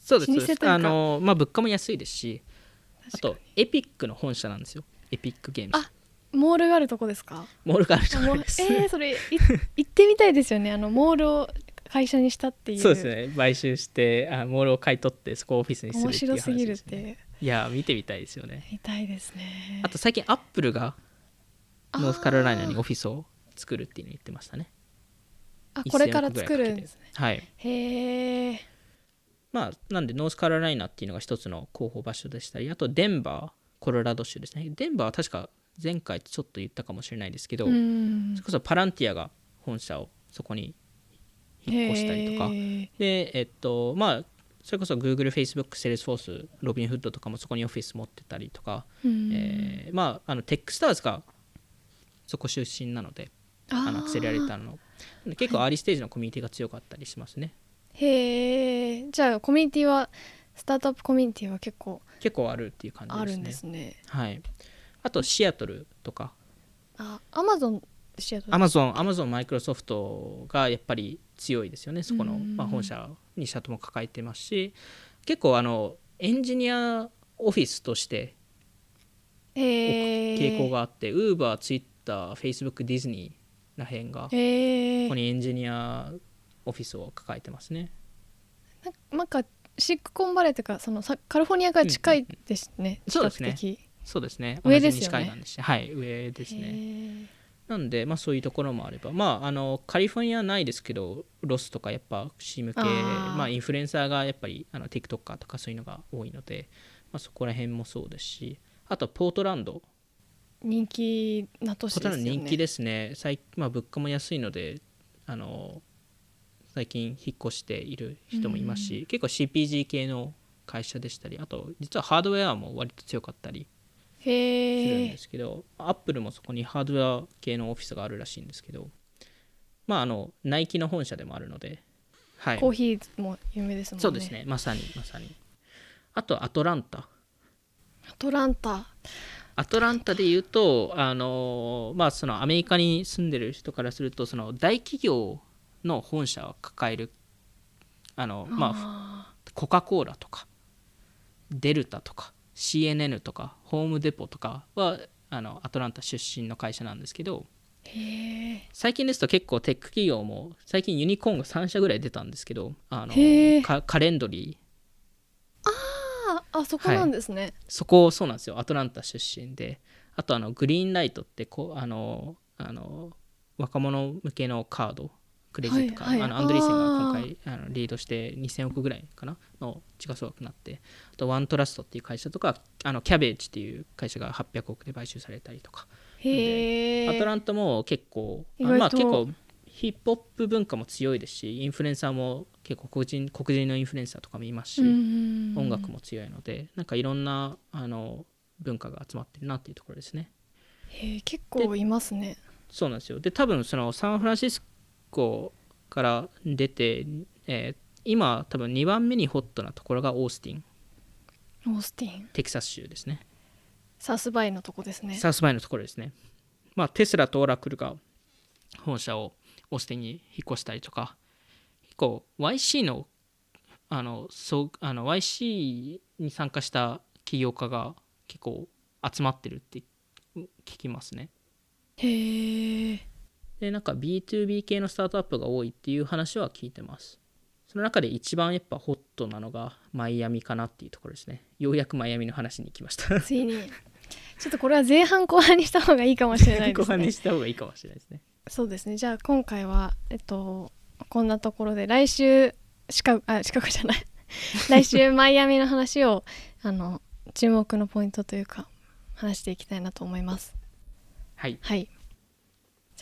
Speaker 2: そうです
Speaker 1: 老舗というか。
Speaker 2: あの、まあ、物価も安いですしあとエピックの本社なんですよ。エピックゲームズ。
Speaker 1: あモールがあるとこですか？
Speaker 2: モールがあるところです、
Speaker 1: えー、それい 行ってみたいですよね。あのモールを会社にしたっていう。
Speaker 2: そうですね。買収してあモールを買い取ってそこをオフィスにする
Speaker 1: 面
Speaker 2: っていう話ね、
Speaker 1: 白すぎるって。いう
Speaker 2: いや見てみたいですよね。
Speaker 1: 見たいですね。
Speaker 2: あと最近アップルがノースカロライナにオフィスを作るっていうのを言ってましたね。
Speaker 1: あこれから
Speaker 2: 1000億
Speaker 1: 作るんですね。
Speaker 2: はい。
Speaker 1: へえ
Speaker 2: まあなんでノースカロライナっていうのが一つの候補場所でしたりあとデンバーコロラド州ですね。デンバーは確か前回ちょっと言ったかもしれないですけど、
Speaker 1: うん。
Speaker 2: それこそパランティアが本社をそこに引っ越したりとか。でえっとまあそれこそ Google、Facebook、Salesforce、ロビンフッドとかもそこにオフィス持ってたりとか、
Speaker 1: うん。
Speaker 2: えーまああのテックスターズがそこ出身なのであのアクセラレーターの結構アーリーステージのコミュニティが強かったりしますね。
Speaker 1: へえじゃあコミュニティはスタートアップコミュニティは結構
Speaker 2: 結構あるっていう感じですね。
Speaker 1: あるんですね。
Speaker 2: はい。あとシアトルとか。
Speaker 1: あアマゾンシアトル
Speaker 2: アマゾンアマゾンマイクロソフトがやっぱり強いですよねそこの、
Speaker 1: うん。
Speaker 2: まあ、本社2社とも抱えてますし結構あのエンジニアオフィスとして傾向があって、ウーバー、ツイッター、フェイスブック、ディズニーらへんがここにエンジニアオフィスを抱えてますね。
Speaker 1: なんかシックコンバレーというかそのさカリフォルニアが近いですね、
Speaker 2: そうですね。そうですね。
Speaker 1: 上ですよね。
Speaker 2: はい上ですねなんで、まあ、そういうところもあれば、まあ、あのカリフォルニアはないですけどロスとかやっぱ C 向けまあ、インフルエンサーがやっぱりあの TikToker とかそういうのが多いので、まあ、そこら辺もそうですしあとポートランド。
Speaker 1: 人気な都市ですよね。
Speaker 2: 人気ですね。最、まあ、物価も安いのであの最近引っ越している人もいますし、結構 CPG 系の会社でしたりあと実はハードウェアも割と強かったりするんですけど、アップルもそこにハードウェア系のオフィスがあるらしいんですけどまああのナイキの本社でもあるので、はい、
Speaker 1: コーヒーも有名ですもんね。
Speaker 2: そうですね。まさにまさに。あとアトランタ。
Speaker 1: アトランタ。
Speaker 2: アトランタで言うとあのまあそのアメリカに住んでる人からするとその大企業の本社を抱えるあのまあ
Speaker 1: あ
Speaker 2: コカ・コーラとかデルタとか CNN とかホームデポとかはあのアトランタ出身の会社なんですけど最近ですと結構テック企業も最近ユニコーンが3社ぐらい出たんですけどあのカカレンドリー。
Speaker 1: ああそこなんですね、
Speaker 2: そこそうなんですよ。アトランタ出身で。あとあのグリーンライトってこうあのあの若者向けのカードクレジットカード、
Speaker 1: はいはい。
Speaker 2: あのアンドリーセンが今
Speaker 1: あ
Speaker 2: 回あのリードして2000億ぐらいかなの時価総額になってあとワントラストっていう会社とかあのキャベージっていう会社が800億で買収されたりとか。
Speaker 1: へえ
Speaker 2: アトランタも結構まあ結構ヒップホップ文化も強いですしインフルエンサーも結構黒人黒人のインフルエンサーとかもいますし、音
Speaker 1: 音
Speaker 2: 楽も強いのでなんかいろんなあの文化が集まってるなっていうところですね。
Speaker 1: へえ結構いますね。
Speaker 2: そうなんですよ。で多分そのサンフランシスコから出て、えー今多分2番目にホットなところがオースティン。
Speaker 1: オースティン。
Speaker 2: テキサス州ですね。
Speaker 1: サウスバイのとこですね。
Speaker 2: サウスバイのところですね。まあテスラとオラクルが本社をオースティンに引っ越したりとか。結構 YC のあのそうあの YC に参加した起業家が結構集まってるって聞きますね。
Speaker 1: へえ
Speaker 2: でなんか B2B 系のスタートアップが多いっていう話は聞いてます。その中で一番やっぱホットなのがマイアミかなっていうところですね。ようやくマイアミの話に来ました。
Speaker 1: ついに。ちょっとこれは前半後半にした方がいいかもしれないですね。
Speaker 2: 後半にした方がいいかもしれないですね。
Speaker 1: そうですね。じゃあ今回はえっとこんなところで来週シカゴあシカゴじゃない。来週マイアミの話をあの注目のポイントというか話していきたいなと思います。
Speaker 2: はい。
Speaker 1: はい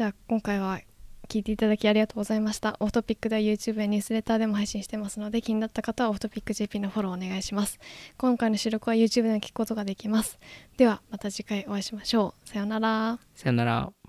Speaker 1: じゃあ今回は聞いていただきありがとうございました。オフトピックでは YouTube やニュースレターでも配信してますので気になった方はオフトピック JP のフォローお願いします。今回の収録は YouTube でも聞くことができます。ではまた次回お会いしましょう。さようなら。
Speaker 2: さよなら。